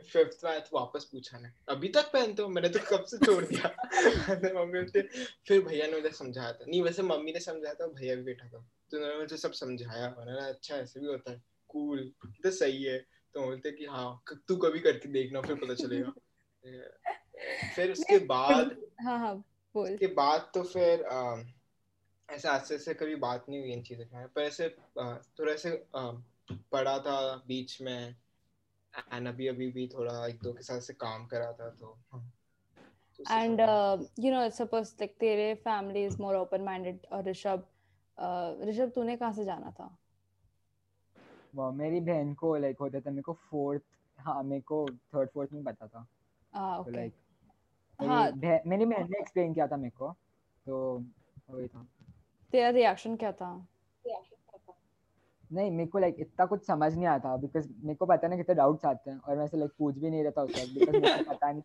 [SPEAKER 4] फिफ्थ में तो वापस पूछा ना अभी तक पहनते हो? मैंने तो कब से छोड़ दिया। मम्मी बोलते फिर भैया ने मुझे समझाया था। नहीं वैसे मम्मी ने समझाया था भैया भी बैठा था। तो उन्होंने मुझे सब समझाया। मैंने अच्छा ऐसे भी होता है। कूल तो सही है। तो बोलते कि हाँ तू कभी करके देखना फिर पता चलेगा। फिर उसके बाद
[SPEAKER 2] हाँ हाँ बोल।
[SPEAKER 4] उसके बाद तो फिर ऐसे आस्ते से कभी बात नहीं हुई इन चीज़ों के पर ऐसे थोड़ा ऐसे पढ़ा था बीच में एंड अभी अभी भी थोड़ा एक दो के साथ से काम करा था तो
[SPEAKER 2] and you know suppose like तेरे family is more open minded और ऋषभ uh, ऋषभ तूने कहाँ से जाना था?
[SPEAKER 1] वो मेरी बहन को लाइक होता था मेरे को फोर्थ हाँ मेरे को थर्ड फोर्थ में पता था।
[SPEAKER 2] हाँ
[SPEAKER 1] तो
[SPEAKER 2] ओके
[SPEAKER 1] लाइक
[SPEAKER 2] हाँ।
[SPEAKER 1] मेरी बहन मेरी बहन ने एक्सप्लेन किया था मेरे को तो वही था।
[SPEAKER 2] तेरा रिएक्शन क्या था?
[SPEAKER 1] नहीं, मेरे को लाइक इतना कुछ समझ नहीं आता बिकॉज़ मेरे को पता नहीं कितने डाउट्स आते हैं, और मैं ऐसे लाइक पूछ भी नहीं रहता उस वक्त बिकॉज़ मेरे को पता नहीं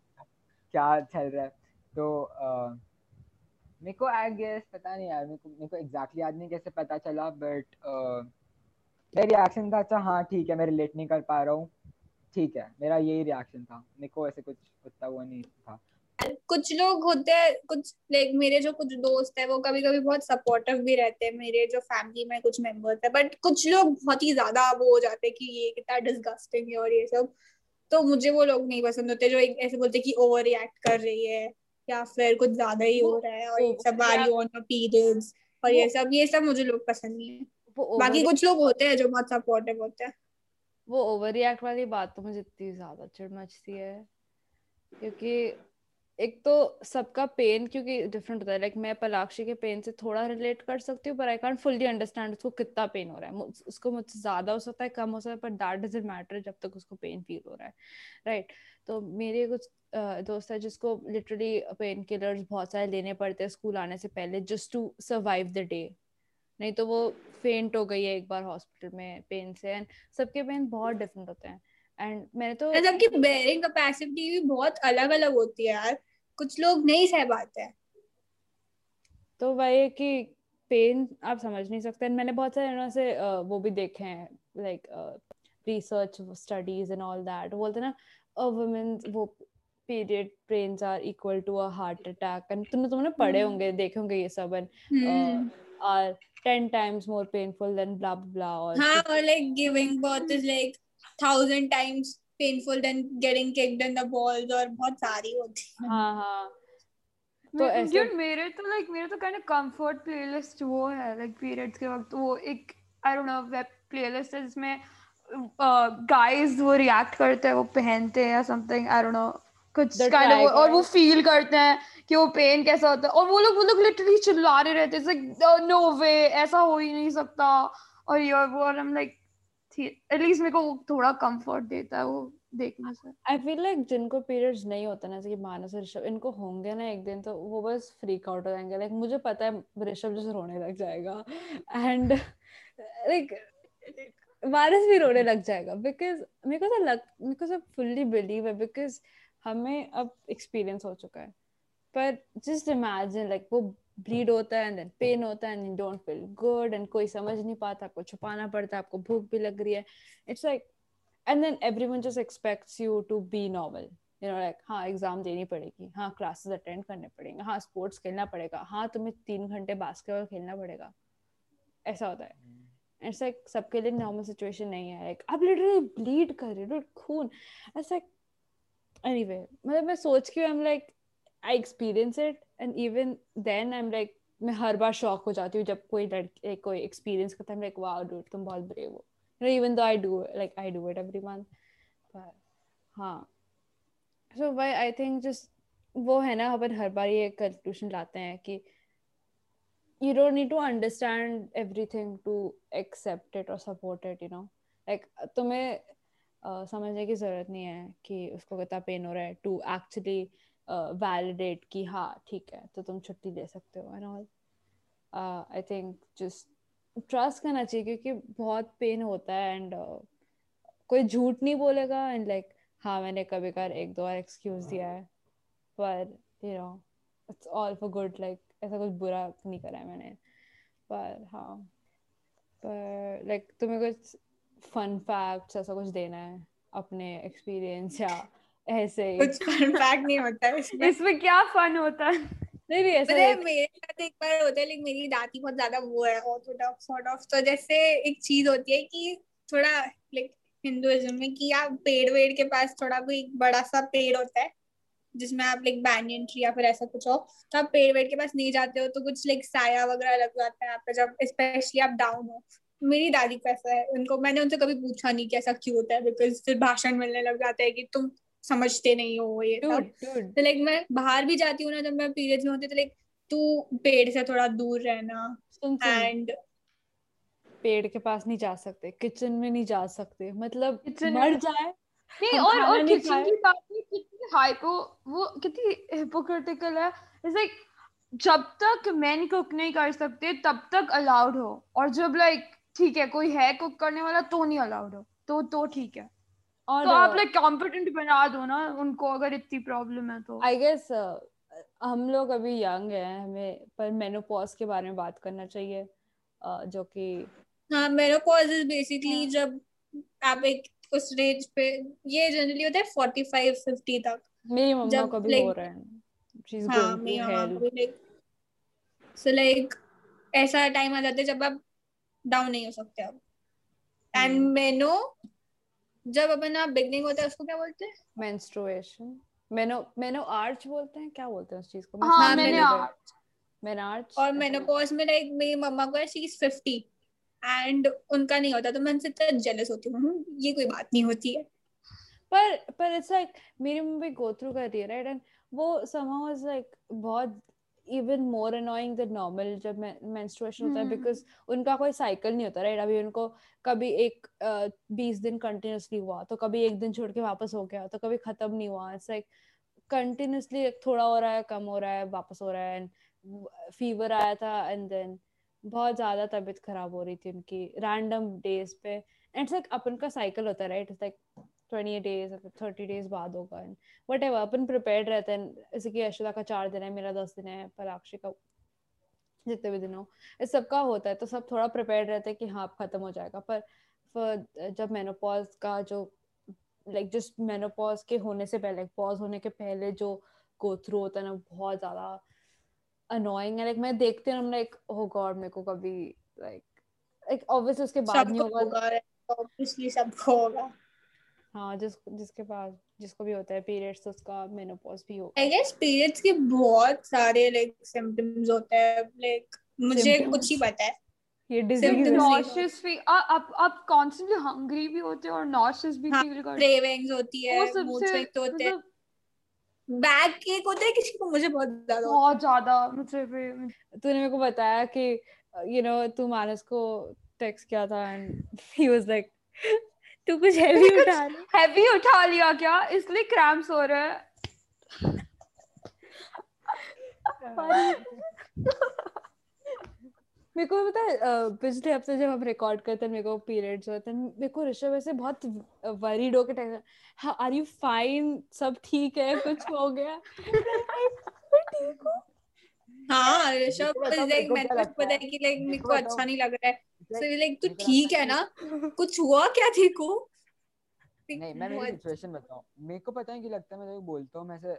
[SPEAKER 1] क्या चल रहा है। तो मेरे को आई गेस पता नहीं यार, मेरे को मेरे को एग्जैक्टली याद नहीं कैसे पता चला बट मेरा रिएक्शन था अच्छा हाँ ठीक है, मैं रिलेट नहीं कर पा रहा हूँ, ठीक है, मेरा यही रिएक्शन था, मेरे को ऐसे कुछ उतना वो नहीं था।
[SPEAKER 3] कुछ लोग होते हैं कुछ लाइक मेरे जो कुछ दोस्त है वो कभी कभी बहुत सपोर्टिव भी रहते हैं मेरे जो फैमिली में कुछ मेंबर्स है बट कुछ लोग बहुत ही ज़्यादा वो हो जाते हैं कि ये कितना डिस्गस्टिंग है और ये सब। तो मुझे वो लोग नहीं पसंद होते जो ऐसे बोलते कि ओवर रिएक्ट कर रही है या फिर कुछ ज़्यादा ही हो रहा है और ये सब आर यू ऑन पीरियड्स और ये सब ये सब मुझे लोग पसंद नहीं है। बाकी कुछ लोग होते हैं जो बहुत सपोर्टिव होते हैं।
[SPEAKER 2] वो ओवर रिएक्ट वाली बात तो मुझे इतनी ज़्यादा चिढ़ मचती है क्योंकि एक तो सबका पेन क्योंकि डिफरेंट होता है। लाइक मैं पलाक्षी के पेन से थोड़ा रिलेट कर सकती हूँ पर आई कांट फुल्ली अंडरस्टैंड उसको कितना पेन हो रहा है। उसको मुझसे ज़्यादा हो सकता है, कम हो सकता है पर दैट डजंट मैटर जब तक उसको पेन फील हो रहा है। राइट तो मेरे कुछ दोस्त है जिसको लिटरली पेन किलर्स बहुत सारे लेने पड़ते हैं स्कूल आने से पहले just to survive the day नहीं तो वो फेंट हो गई है एक बार हॉस्पिटल में पेन से एंड सबके पेन बहुत डिफरेंट होते हैं। एंड मैंने तो
[SPEAKER 3] सबकी बेयरिंग कैपेसिटी भी बहुत अलग अलग होती है यार। कुछ लोग नहीं सह पाते। हैं
[SPEAKER 2] तो वही कि पेन आप समझ नहीं सकते। मैंने बहुत सारे ना से वो भी देखे हैं like research studies and all that बोलते ना अ वुमेन वो period pains are equal to a heart attack and तुमने तुमने पढ़े
[SPEAKER 3] हम्म।
[SPEAKER 2] होंगे देखे होंगे ये सब। And are ten times more painful than blah blah और
[SPEAKER 3] हाँ और like giving birth is like thousand times painful than getting kicked in the balls और बहुत सारी होती है।
[SPEAKER 2] हाँ हाँ। तो
[SPEAKER 5] तो
[SPEAKER 2] ऐसे
[SPEAKER 5] मेरे तो लाइक मेरे तो काइंड ऑफ़ कंफर्ट प्लेलिस्ट वो है लाइक पीरियड्स के वक्त वो एक I don't know web playlist है जिसमें गाइस वो रिएक्ट करते हैं वो पहनते हैं या समथिंग आई डोंट नो कुछ
[SPEAKER 2] The
[SPEAKER 5] काइंड ऑफ़ और वो फील करते हैं कि वो पेन कैसा होता है। और वो लोग वो लोग लिटरली चिल्ला रहे रहते हैं लाइक नो वे ऐसा हो ही नहीं सकता। और ये और वो और हम लाइक एटलीस्ट मेरे को थोड़ा कंफर्ट देता है वो देखने से।
[SPEAKER 2] आई फील लाइक जिनको पीरियड्स नहीं होते ना, जैसे कि मानस ऋषभ, इनको होंगे ना एक दिन तो वो बस फ्रीक आउट हो जाएँगे। लाइक मुझे पता है ऋषभ जैसे रोने लग जाएगा। एंड लाइक मानस भी रोने लग जाएगा। बिकॉज़ मेरे को तो लग, मेरे को सब फुल्ली बिलीव है बिकॉज़ हमें अब एक्सपीरियंस हो चुका है। पर जस्ट इमेजिन लाइक वो ब्लीड होता है एंड पेन होता है and don't feel good and कोई समझ नहीं पाता आपको छुपाना पड़ता है आपको भूख भी लग रही है। It's like and then everyone just expects you to be normal you know like हाँ एग्ज़ाम देनी पड़ेगी हाँ क्लासेस अटेंड करने पड़ेंगे हाँ स्पोर्ट्स खेलना पड़ेगा हाँ तुम्हें तीन घंटे बास्केटबॉल खेलना पड़ेगा। ऐसा होता है। इट्स लाइक सबके लिए नॉर्मल सिचुएशन नहीं है। लाइक आप लिटरली ब्लीड कर रहे हो खून। लाइक एनीवे मतलब मैं सोच के I am like I experience it and even then I am like मैं हर बार शॉक हो जाती हूँ जब कोई लड़के कोई एक्सपीरियंस करता है। लाइक वाओ डूड तुम बहुत ब्रेव हो. You know even though i do like i do it every month but हाँ। So why i think just वो है ना अपन हर बार ये कंक्लूजन लाते हैं कि you don't need to understand everything to accept it or support it you know? Like तुम्हें uh, समझने की ज़रूरत नहीं है कि उसको कितना पेन हो रहा है। टू एक्चुअली वैलिडेट कि हाँ ठीक है तो तुम छुट्टी ले सकते हो and all I think just trust करना चाहिए क्योंकि बहुत पेन होता है एंड uh, कोई झूठ नहीं बोलेगा एंड लाइक like, हाँ मैंने कभी कर एक दो बार एक्सक्यूज दिया है पर you know it's all for good like ऐसा कुछ बुरा नहीं करा है मैंने पर हाँ पर लाइक like, तुम्हें कुछ फन फैक्ट्स ऐसा कुछ देना है अपने एक्सपीरियंस या ऐसे
[SPEAKER 3] कुछ फन फैक्ट नहीं होता है इसमें।
[SPEAKER 5] इसमें क्या फन होता है?
[SPEAKER 2] नहीं ऐसा
[SPEAKER 3] मतलब मेरे साथ एक बार होता है लेकिन मेरी दादी बहुत ज़्यादा वो है ऑर्थोडॉक्स सॉर्ट ऑफ़ तो जैसे एक चीज़ होती है कि थोड़ा लाइक हिंदुइज्म में कि आप पेड़ वेड़ के पास थोड़ा कोई बड़ा सा पेड़ होता है जिसमें आप लाइक बैनियन ट्री या फिर ऐसा कुछ हो तो आप पेड़ वेड़ के पास नहीं जाते हो तो कुछ लाइक साया वगैरह लग जाता है आपका जब स्पेशली आप डाउन हो। मेरी दादी को ऐसा है उनको मैंने उनसे कभी पूछा नहीं कि ऐसा क्यों होता है बिकॉज़ फिर भाषण मिलने लग जाता है कि तुम समझते नहीं हो ये सब। तो लाइक मैं बाहर भी जाती हूँ ना जब मैं पीरियड्स में होती तो लाइक तू पेड़ से थोड़ा दूर रहना एंड
[SPEAKER 2] पेड़ के पास नहीं जा सकते किचन में नहीं जा सकते। मतलब मर
[SPEAKER 5] में-
[SPEAKER 2] जाए
[SPEAKER 5] नहीं
[SPEAKER 2] हम
[SPEAKER 5] और
[SPEAKER 2] खाना
[SPEAKER 5] और
[SPEAKER 2] नहीं
[SPEAKER 5] किचन
[SPEAKER 2] खाए।
[SPEAKER 5] की बात में कितनी हाइपो वो कितनी हिपोक्रिटिकल है। इट्स लाइक जब तक मैन कुक नहीं कर सकते तब तक अलाउड हो। और जब लाइक ठीक है कोई है कुक करने वाला तो नहीं अलाउड हो। तो तो ठीक है।
[SPEAKER 2] और
[SPEAKER 5] तो आप लाइक कॉम्पिटेंट बना दो ना उनको अगर इतनी प्रॉब्लम है तो।
[SPEAKER 2] आई गेस हम लोग अभी यंग हैं हमें पर मेनोपॉज के बारे में बात करना चाहिए uh, जो कि
[SPEAKER 3] हाँ मेनोपॉज इज़ बेसिकली। जब आप एक उस रेंज पे ये जनरली होता है फोर्टी फाइव फिफ्टी तक।
[SPEAKER 2] मेरी मम्मा को भी
[SPEAKER 3] like-
[SPEAKER 2] हो रहा है। शी इज़
[SPEAKER 3] हाँ
[SPEAKER 2] गोइंग
[SPEAKER 3] मेरी
[SPEAKER 2] टू हेल
[SPEAKER 3] को भी लाइक सो लाइक ऐसा टाइम आ जाता है जब आप डाउन नहीं हो सकते अब। एंड। मेनो जब अपन आप बिगनिंग होता है उसको क्या बोलते हैं?
[SPEAKER 2] मेंस्ट्रुएशन मेनो मेनो आर्च बोलते हैं? क्या बोलते हैं उस चीज़ को?
[SPEAKER 5] हाँ,
[SPEAKER 3] हाँ,
[SPEAKER 5] मैंने
[SPEAKER 3] menopause।
[SPEAKER 2] मेनार्च
[SPEAKER 3] और मेनोपॉज में लाइक मेरी मम्मा को है शी इज़ फिफ्टी एंड उनका नहीं होता तो मैं उनसे इतना जेलस होती हूँ। "हम्म, ये कोई बात नहीं होती है।
[SPEAKER 2] पर पर इट्स लाइक मेरी मम्मी गो थ्रू कर रही है राइट एंड वो somehow is like बहुत even more annoying than normal जब menstruation होता है
[SPEAKER 5] हम्म।
[SPEAKER 2] because उनका कोई साइकिल नहीं होता राइट अभी उनको कभी एक बीस दिन कंटिन्यूसली हुआ तो कभी एक दिन छोड़ के वापस हो गया तो कभी खत्म नहीं हुआ। इट्स लाइक कंटिन्यूसली थोड़ा हो रहा है कम हो रहा है वापस हो रहा है एंड फीवर आया था एंड देन बहुत ज़्यादा तबीयत खराब हो रही थी उनकी रैंडम डेज़ पे। एंड लाइक अपन का साइकिल होता है right like 28 days thirty days बाद होगा एंड वट एवर अपन प्रिपेयर्ड रहते हैं। जैसे कि यशोदा का चार दिन है मेरा दस दिन है पराक्षी का जितने भी दिन हो। इस सबका होता है तो सब थोड़ा प्रिपेयर्ड रहते हैं कि हाँ खत्म हो जाएगा। पर for जब मेनोपॉज का जो लाइक जस्ट मेनोपॉज के होने से पहले पॉज होने के पहले जो गो थ्रू होता है ना बहुत ज़्यादा अनोइंग है। लाइक मैं देखती हूँ लाइक ओ गॉड मेरे को कभी लाइक लाइक ऑब्वियसली उसके बाद नहीं होगा।
[SPEAKER 3] होगा ऑब्वियसली सबको होगा।
[SPEAKER 2] हाँ जिस जिसके पास जिसको भी होता है पीरियड्स तो उसका मेनोपॉज भी होगा।
[SPEAKER 3] आई गेस पीरियड्स के बहुत सारे लाइक सिम्टम्स होते हैं लाइक मुझे कुछ ही पता है।
[SPEAKER 2] ये डिज़ीज़
[SPEAKER 5] नॉशियस फील आप आप कॉन्स्टेंटली हंग्री भी होते हो और नॉशियस भी
[SPEAKER 3] हाँ,
[SPEAKER 5] फील करते
[SPEAKER 3] क्रेविंग्स होती
[SPEAKER 5] है
[SPEAKER 3] मूड स्विंग्स होते हैं।
[SPEAKER 5] मतलब
[SPEAKER 3] बैक केक होता है किसी को मुझे बहुत ज़्यादा
[SPEAKER 5] बहुत ज़्यादा मुझे भी।
[SPEAKER 2] तूने मेरे को बताया कि यू नो तू मानस को टेक्स्ट किया था एंड ही वाज लाइक तू कुछ हैवी उठा
[SPEAKER 5] हैवी उठा लिया क्या? इसलिए क्रैम्प्स हो रहे हैं।
[SPEAKER 2] मेरे को पता है पिछले हफ़्ते जब हम रिकॉर्ड करते हैं मेरे को पीरियड्स होते हैं मेरे को ऋषभ ऐसे बहुत वरीड होके टेक्स्ट आर यू फाइन सब ठीक है? कुछ हो गया? ठीक हूँ।
[SPEAKER 3] हाँ ऋषभ लाइक मैंने कुछ पता
[SPEAKER 1] है?
[SPEAKER 3] कि लाइक मेरे को अच्छा नहीं लग रहा है। सो लाइक तू ठीक है ना? कुछ हुआ क्या को?
[SPEAKER 1] नहीं मैं मेरी सिचुएशन बताऊँ। मेरे को पता है कि लगता है मैं जब बोलता हूँ मैं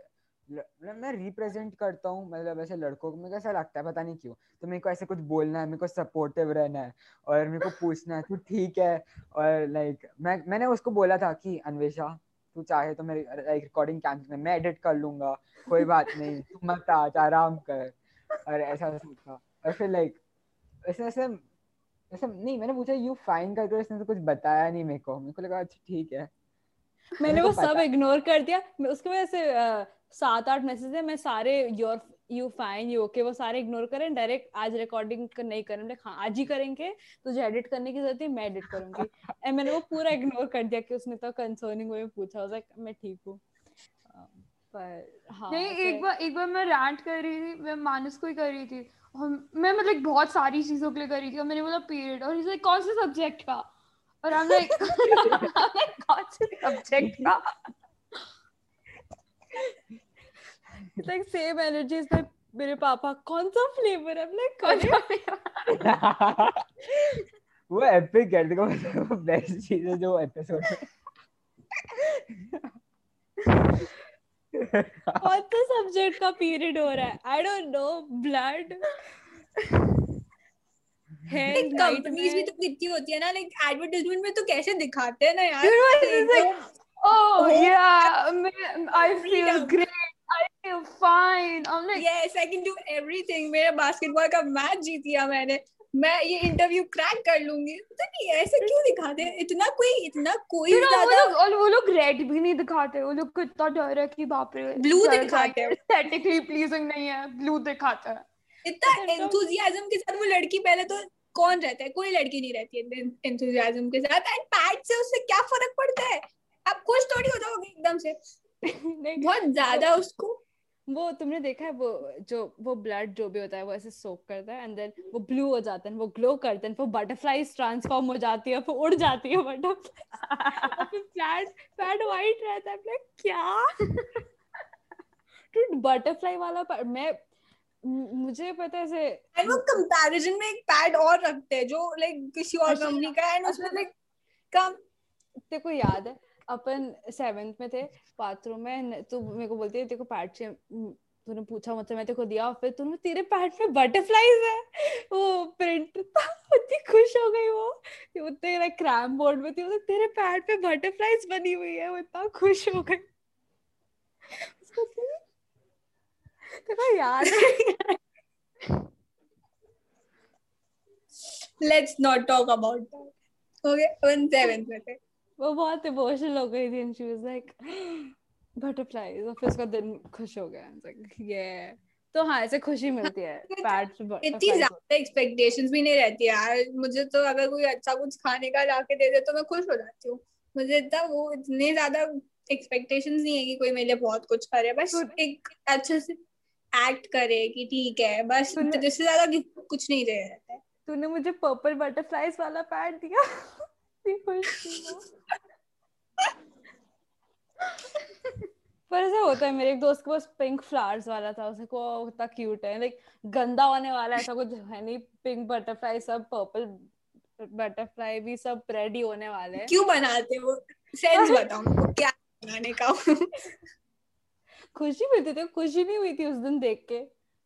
[SPEAKER 1] मतलब मैं रिप्रेजेंट करता हूँ मतलब ऐसे लड़कों को। मेरे को ऐसा लगता है पता नहीं क्यों। तो मेरे को ऐसे कुछ बोलना है मेरे को सपोर्टिव रहना है और मेरे को पूछना है तू ठीक है और लाइक मैं मैंने उसको बोला था कि अन्वेषा तू चाहे तो मेरी लाइक रिकॉर्डिंग कैंसिल मैं एडिट कर लूँगा कोई बात नहीं तू मत आ आराम कर। और ऐसा ऐसा था और फिर लाइक ऐसे ऐसे ऐसे नहीं मैंने पूछा यू फाइन करके उसने तो कुछ बताया नहीं मेरे को। मेरे को लगा अच्छा ठीक है।
[SPEAKER 2] मैंने वो सब इग्नोर कर दिया। मैं उसके वजह से सात आठ मैसेज है मैं सारे your you fine you okay वो सारे इग्नोर करें डायरेक्ट आज रिकॉर्डिंग नहीं करें लाइक हाँ आज ही करेंगे तुझे एडिट करने की ज़रूरत है मैं एडिट करूँगी। एंड मैंने वो पूरा इग्नोर कर दिया कि उसने तो कंसर्निंग वे पूछा। लाइक मैं ठीक हूँ। पर हाँ
[SPEAKER 5] नहीं एक बार एक बार मैं रैंट कर रही थी मैं मानस को ही कर रही थी और मैं मतलब बहुत सारी चीज़ों के लिए कर रही थी और मैंने बोला पीरियड और इसे कौन से सब्जेक्ट का और हम लाइक कौन से सब्जेक्ट का
[SPEAKER 2] same energy is like मेरे पापा कौन सा फ्लेवर है लाइक
[SPEAKER 5] कौन सा flavor?
[SPEAKER 1] वो एपिक है देखो बेस्ट चीज़ है जो एपिसोड
[SPEAKER 2] कौन सा सब्जेक्ट का पीरियड हो रहा है? I don't know blood
[SPEAKER 3] companies भी तो कितनी होती है ना लाइक एडवर्टाइजमेंट में तो कैसे दिखाते हैं ना यार?
[SPEAKER 5] Oh
[SPEAKER 3] Oh,
[SPEAKER 5] yeah, man, I feel great. I feel fine. I'm like,
[SPEAKER 3] yes I can do everything. मेरा बास्केटबॉल का मैच जीत लिया मैंने। मैं ये इंटरव्यू क्रैक कर लूँगी। तो नहीं ऐसे क्यों दिखाते हैं? इतना कोई इतना कोई ज़्यादा
[SPEAKER 5] और वो लोग रेड भी नहीं दिखाते। वो लोग को इतना डर है कि बाप रे
[SPEAKER 3] Blue दिखाते हैं।
[SPEAKER 5] एस्थेटिकली प्लीजिंग नहीं है ब्लू दिखाता है।
[SPEAKER 3] इतना एंथुजियाज्म के साथ वो लड़की पहले तो कौन रहता है? कोई लड़की नहीं रहती है एंथुजियाज्म के साथ। एंड पैड से उससे क्या फ़र्क पड़ता है? आप खुश थोड़ी हो जाओगे एकदम से।
[SPEAKER 2] नहीं।
[SPEAKER 3] बहुत ज़्यादा उसको
[SPEAKER 2] वो तुमने देखा है वो जो वो ब्लड जो भी होता है वो ऐसे सोक करता है एंड देन वो ब्लू हो जाता है वो ग्लो करते हैं वो बटरफ्लाईज ट्रांसफॉर्म हो जाती है फिर उड़ जाती है बटरफ्लाई फिर फ्लैट वाइट रहता है like, क्या टू बटरफ्लाई वाला part- मैं मुझे पता है
[SPEAKER 3] एंड वो कंपैरिजन में एक पैड और रखते हैं जो लाइक किसी और
[SPEAKER 2] अच्छा।
[SPEAKER 3] कंपनी का एंड उसमें लाइक कम
[SPEAKER 2] तेरे को याद है अपन सेवेंथ में थे बाथरूम में तू मेरे को बोलती है को पैड से तूने पूछा मुझसे मैं को दिया फिर तूने तेरे पैड में बटरफ्लाईज है? वो प्रिंट था इतनी खुश हो गई वो। उतने लाइक क्रैम बोर्ड में थी वो तेरे पैड पे बटरफ्लाईज बनी हुई है, वो इतना खुश हो गई। उसको को याद
[SPEAKER 3] let's not talk about that okay upon seventh में थे।
[SPEAKER 2] वो बहुत इमोशनल हो गई थी and she was like butterflies और फिर उसका दिन खुश हो गया. लाइक ये तो हाँ ऐसे खुशी मिलती है. से
[SPEAKER 3] इतनी ज़्यादा एक्सपेक्टेशंस भी नहीं रहती यार. मुझे तो अगर कोई अच्छा कुछ खाने का लाके दे दे तो मैं खुश हो जाती हूँ. मुझे इतना वो इतने ज़्यादा एक्सपेक्टेशंस नहीं है कि कोई मेरे लिए बहुत कुछ करे. बस एक अच्छे से एक्ट करे कि ठीक है. बस जिससे ज़्यादा कुछ नहीं रहता है.
[SPEAKER 2] तूने मुझे पर्पल बटरफ्लाईज वाला पैड दिया। पर ऐसा होता है मेरे एक दोस्त के पास पिंक फ्लावर्स वाला था उसको वो इतना क्यूट है लाइक गंदा होने वाला ऐसा कुछ है नहीं पिंक बटरफ्लाई सब पर्पल बटरफ्लाई भी सब रेडी होने वाले हैं।
[SPEAKER 3] क्यों बनाते हो? सेंस बताओ मेरे को क्या बनाने का?
[SPEAKER 2] खुशी मिलती थी खुशी नहीं हुई थी उस दिन देख के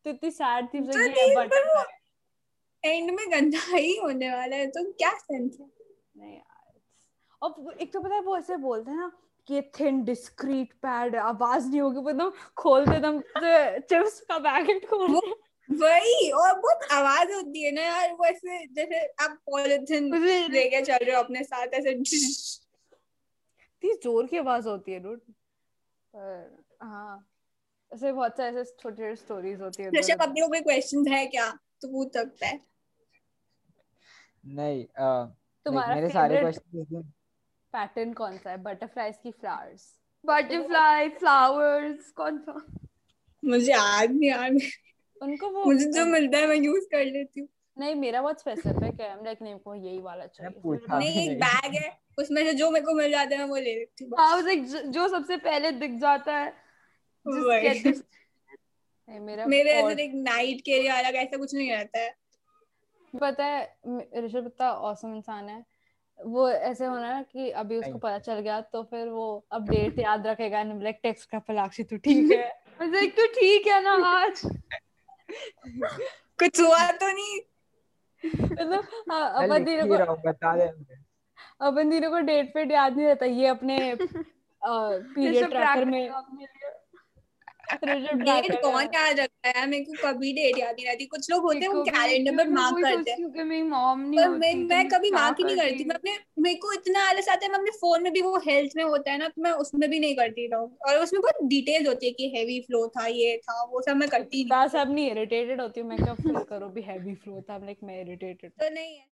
[SPEAKER 2] तो इतनी सैड थी
[SPEAKER 3] तो
[SPEAKER 2] ये
[SPEAKER 3] वो
[SPEAKER 2] बटरफ्लाई
[SPEAKER 3] एंड में गंदा ही होने वाला है तो क्या सेंस है?
[SPEAKER 2] नहीं और एक तो पता है वो ऐसे बोलते हैं ना कि थिन डिस्क्रीट पैड आवाज़ नहीं होगी एकदम खोलते एकदम चिप्स का पैकेट खोलते
[SPEAKER 3] वही और बहुत आवाज़ होती है ना यार वो ऐसे जैसे आप पॉलिथिन लेके चल रहे हो अपने साथ ऐसे
[SPEAKER 2] इतनी ज़ोर की आवाज़ होती है डूड पर हाँ। ऐसे बहुत से ऐसे छोटे छोटे स्टोरीज होती है
[SPEAKER 3] ऋषभ अपने को कोई क्वेश्चन है क्या? तो पूछ सकता है।
[SPEAKER 1] नहीं
[SPEAKER 2] तुम्हारा
[SPEAKER 1] मेरे सारे क्वेश्चन
[SPEAKER 2] पैटर्न कौन सा है? बटरफ्लाईज की फ्लावर्स
[SPEAKER 5] बटरफ्लाई फ्लावर्स कौन सा?
[SPEAKER 3] मुझे याद नहीं यार
[SPEAKER 2] उनको वो
[SPEAKER 3] मुझे जो मिलता है मैं यूज़ कर लेती हूँ।
[SPEAKER 2] नहीं मेरा बहुत स्पेसिफिक है। लाइक नहीं को यही वाला चाहिए।
[SPEAKER 3] नहीं एक बैग है। उसमें से जो मेरे को मिल जाता है मैं वो ले लेती हूँ।
[SPEAKER 5] हाँ like, जो सबसे पहले दिख जाता है
[SPEAKER 2] मेरा
[SPEAKER 3] मेरे ऐसे एक नाइट के लिए अलग ऐसा कुछ नहीं रहता है।
[SPEAKER 2] पता है ऋषभ इतना औसम इंसान है। वो ऐसे होना है कि अभी उसको पता चल गया तो फिर वो अपडेट याद रखेगा एंड लाइक टेक्स्ट पलाक्षी तू ठीक है।
[SPEAKER 5] तू ठीक है ना आज।
[SPEAKER 3] कुछ हुआ तो नहीं।
[SPEAKER 2] मतलब हाँ, अपन तीनों को अपन तीनों को डेट फेट याद नहीं रहता ये अपने पीरियड ट्रैकर में
[SPEAKER 3] डेट कौन
[SPEAKER 2] में-
[SPEAKER 3] याद रखता है? मेरे को कभी डेट याद नहीं रहती। कुछ लोग होते हैं वो कैलेंडर मैं मार्क करते हैं।
[SPEAKER 5] मेरी मॉम नहीं
[SPEAKER 3] मैं
[SPEAKER 5] तो
[SPEAKER 3] मैं कभी मार्क ही नहीं करती? मैं अपने मेरे को इतना आलस आता है मैं अपने फ़ोन में भी वो हेल्थ में होता है ना तो मैं उसमें भी नहीं करती हूँ और उसमें बहुत डिटेल होती है कि हैवी फ्लो था ये था वो सब मैं करती नहीं
[SPEAKER 2] बस अब नहीं इरिटेटेड होती हूँ मैं क्या फिल करो? भी हैवी फ्लो था लाइक मैं इरिटेटेड
[SPEAKER 3] तो नहीं है।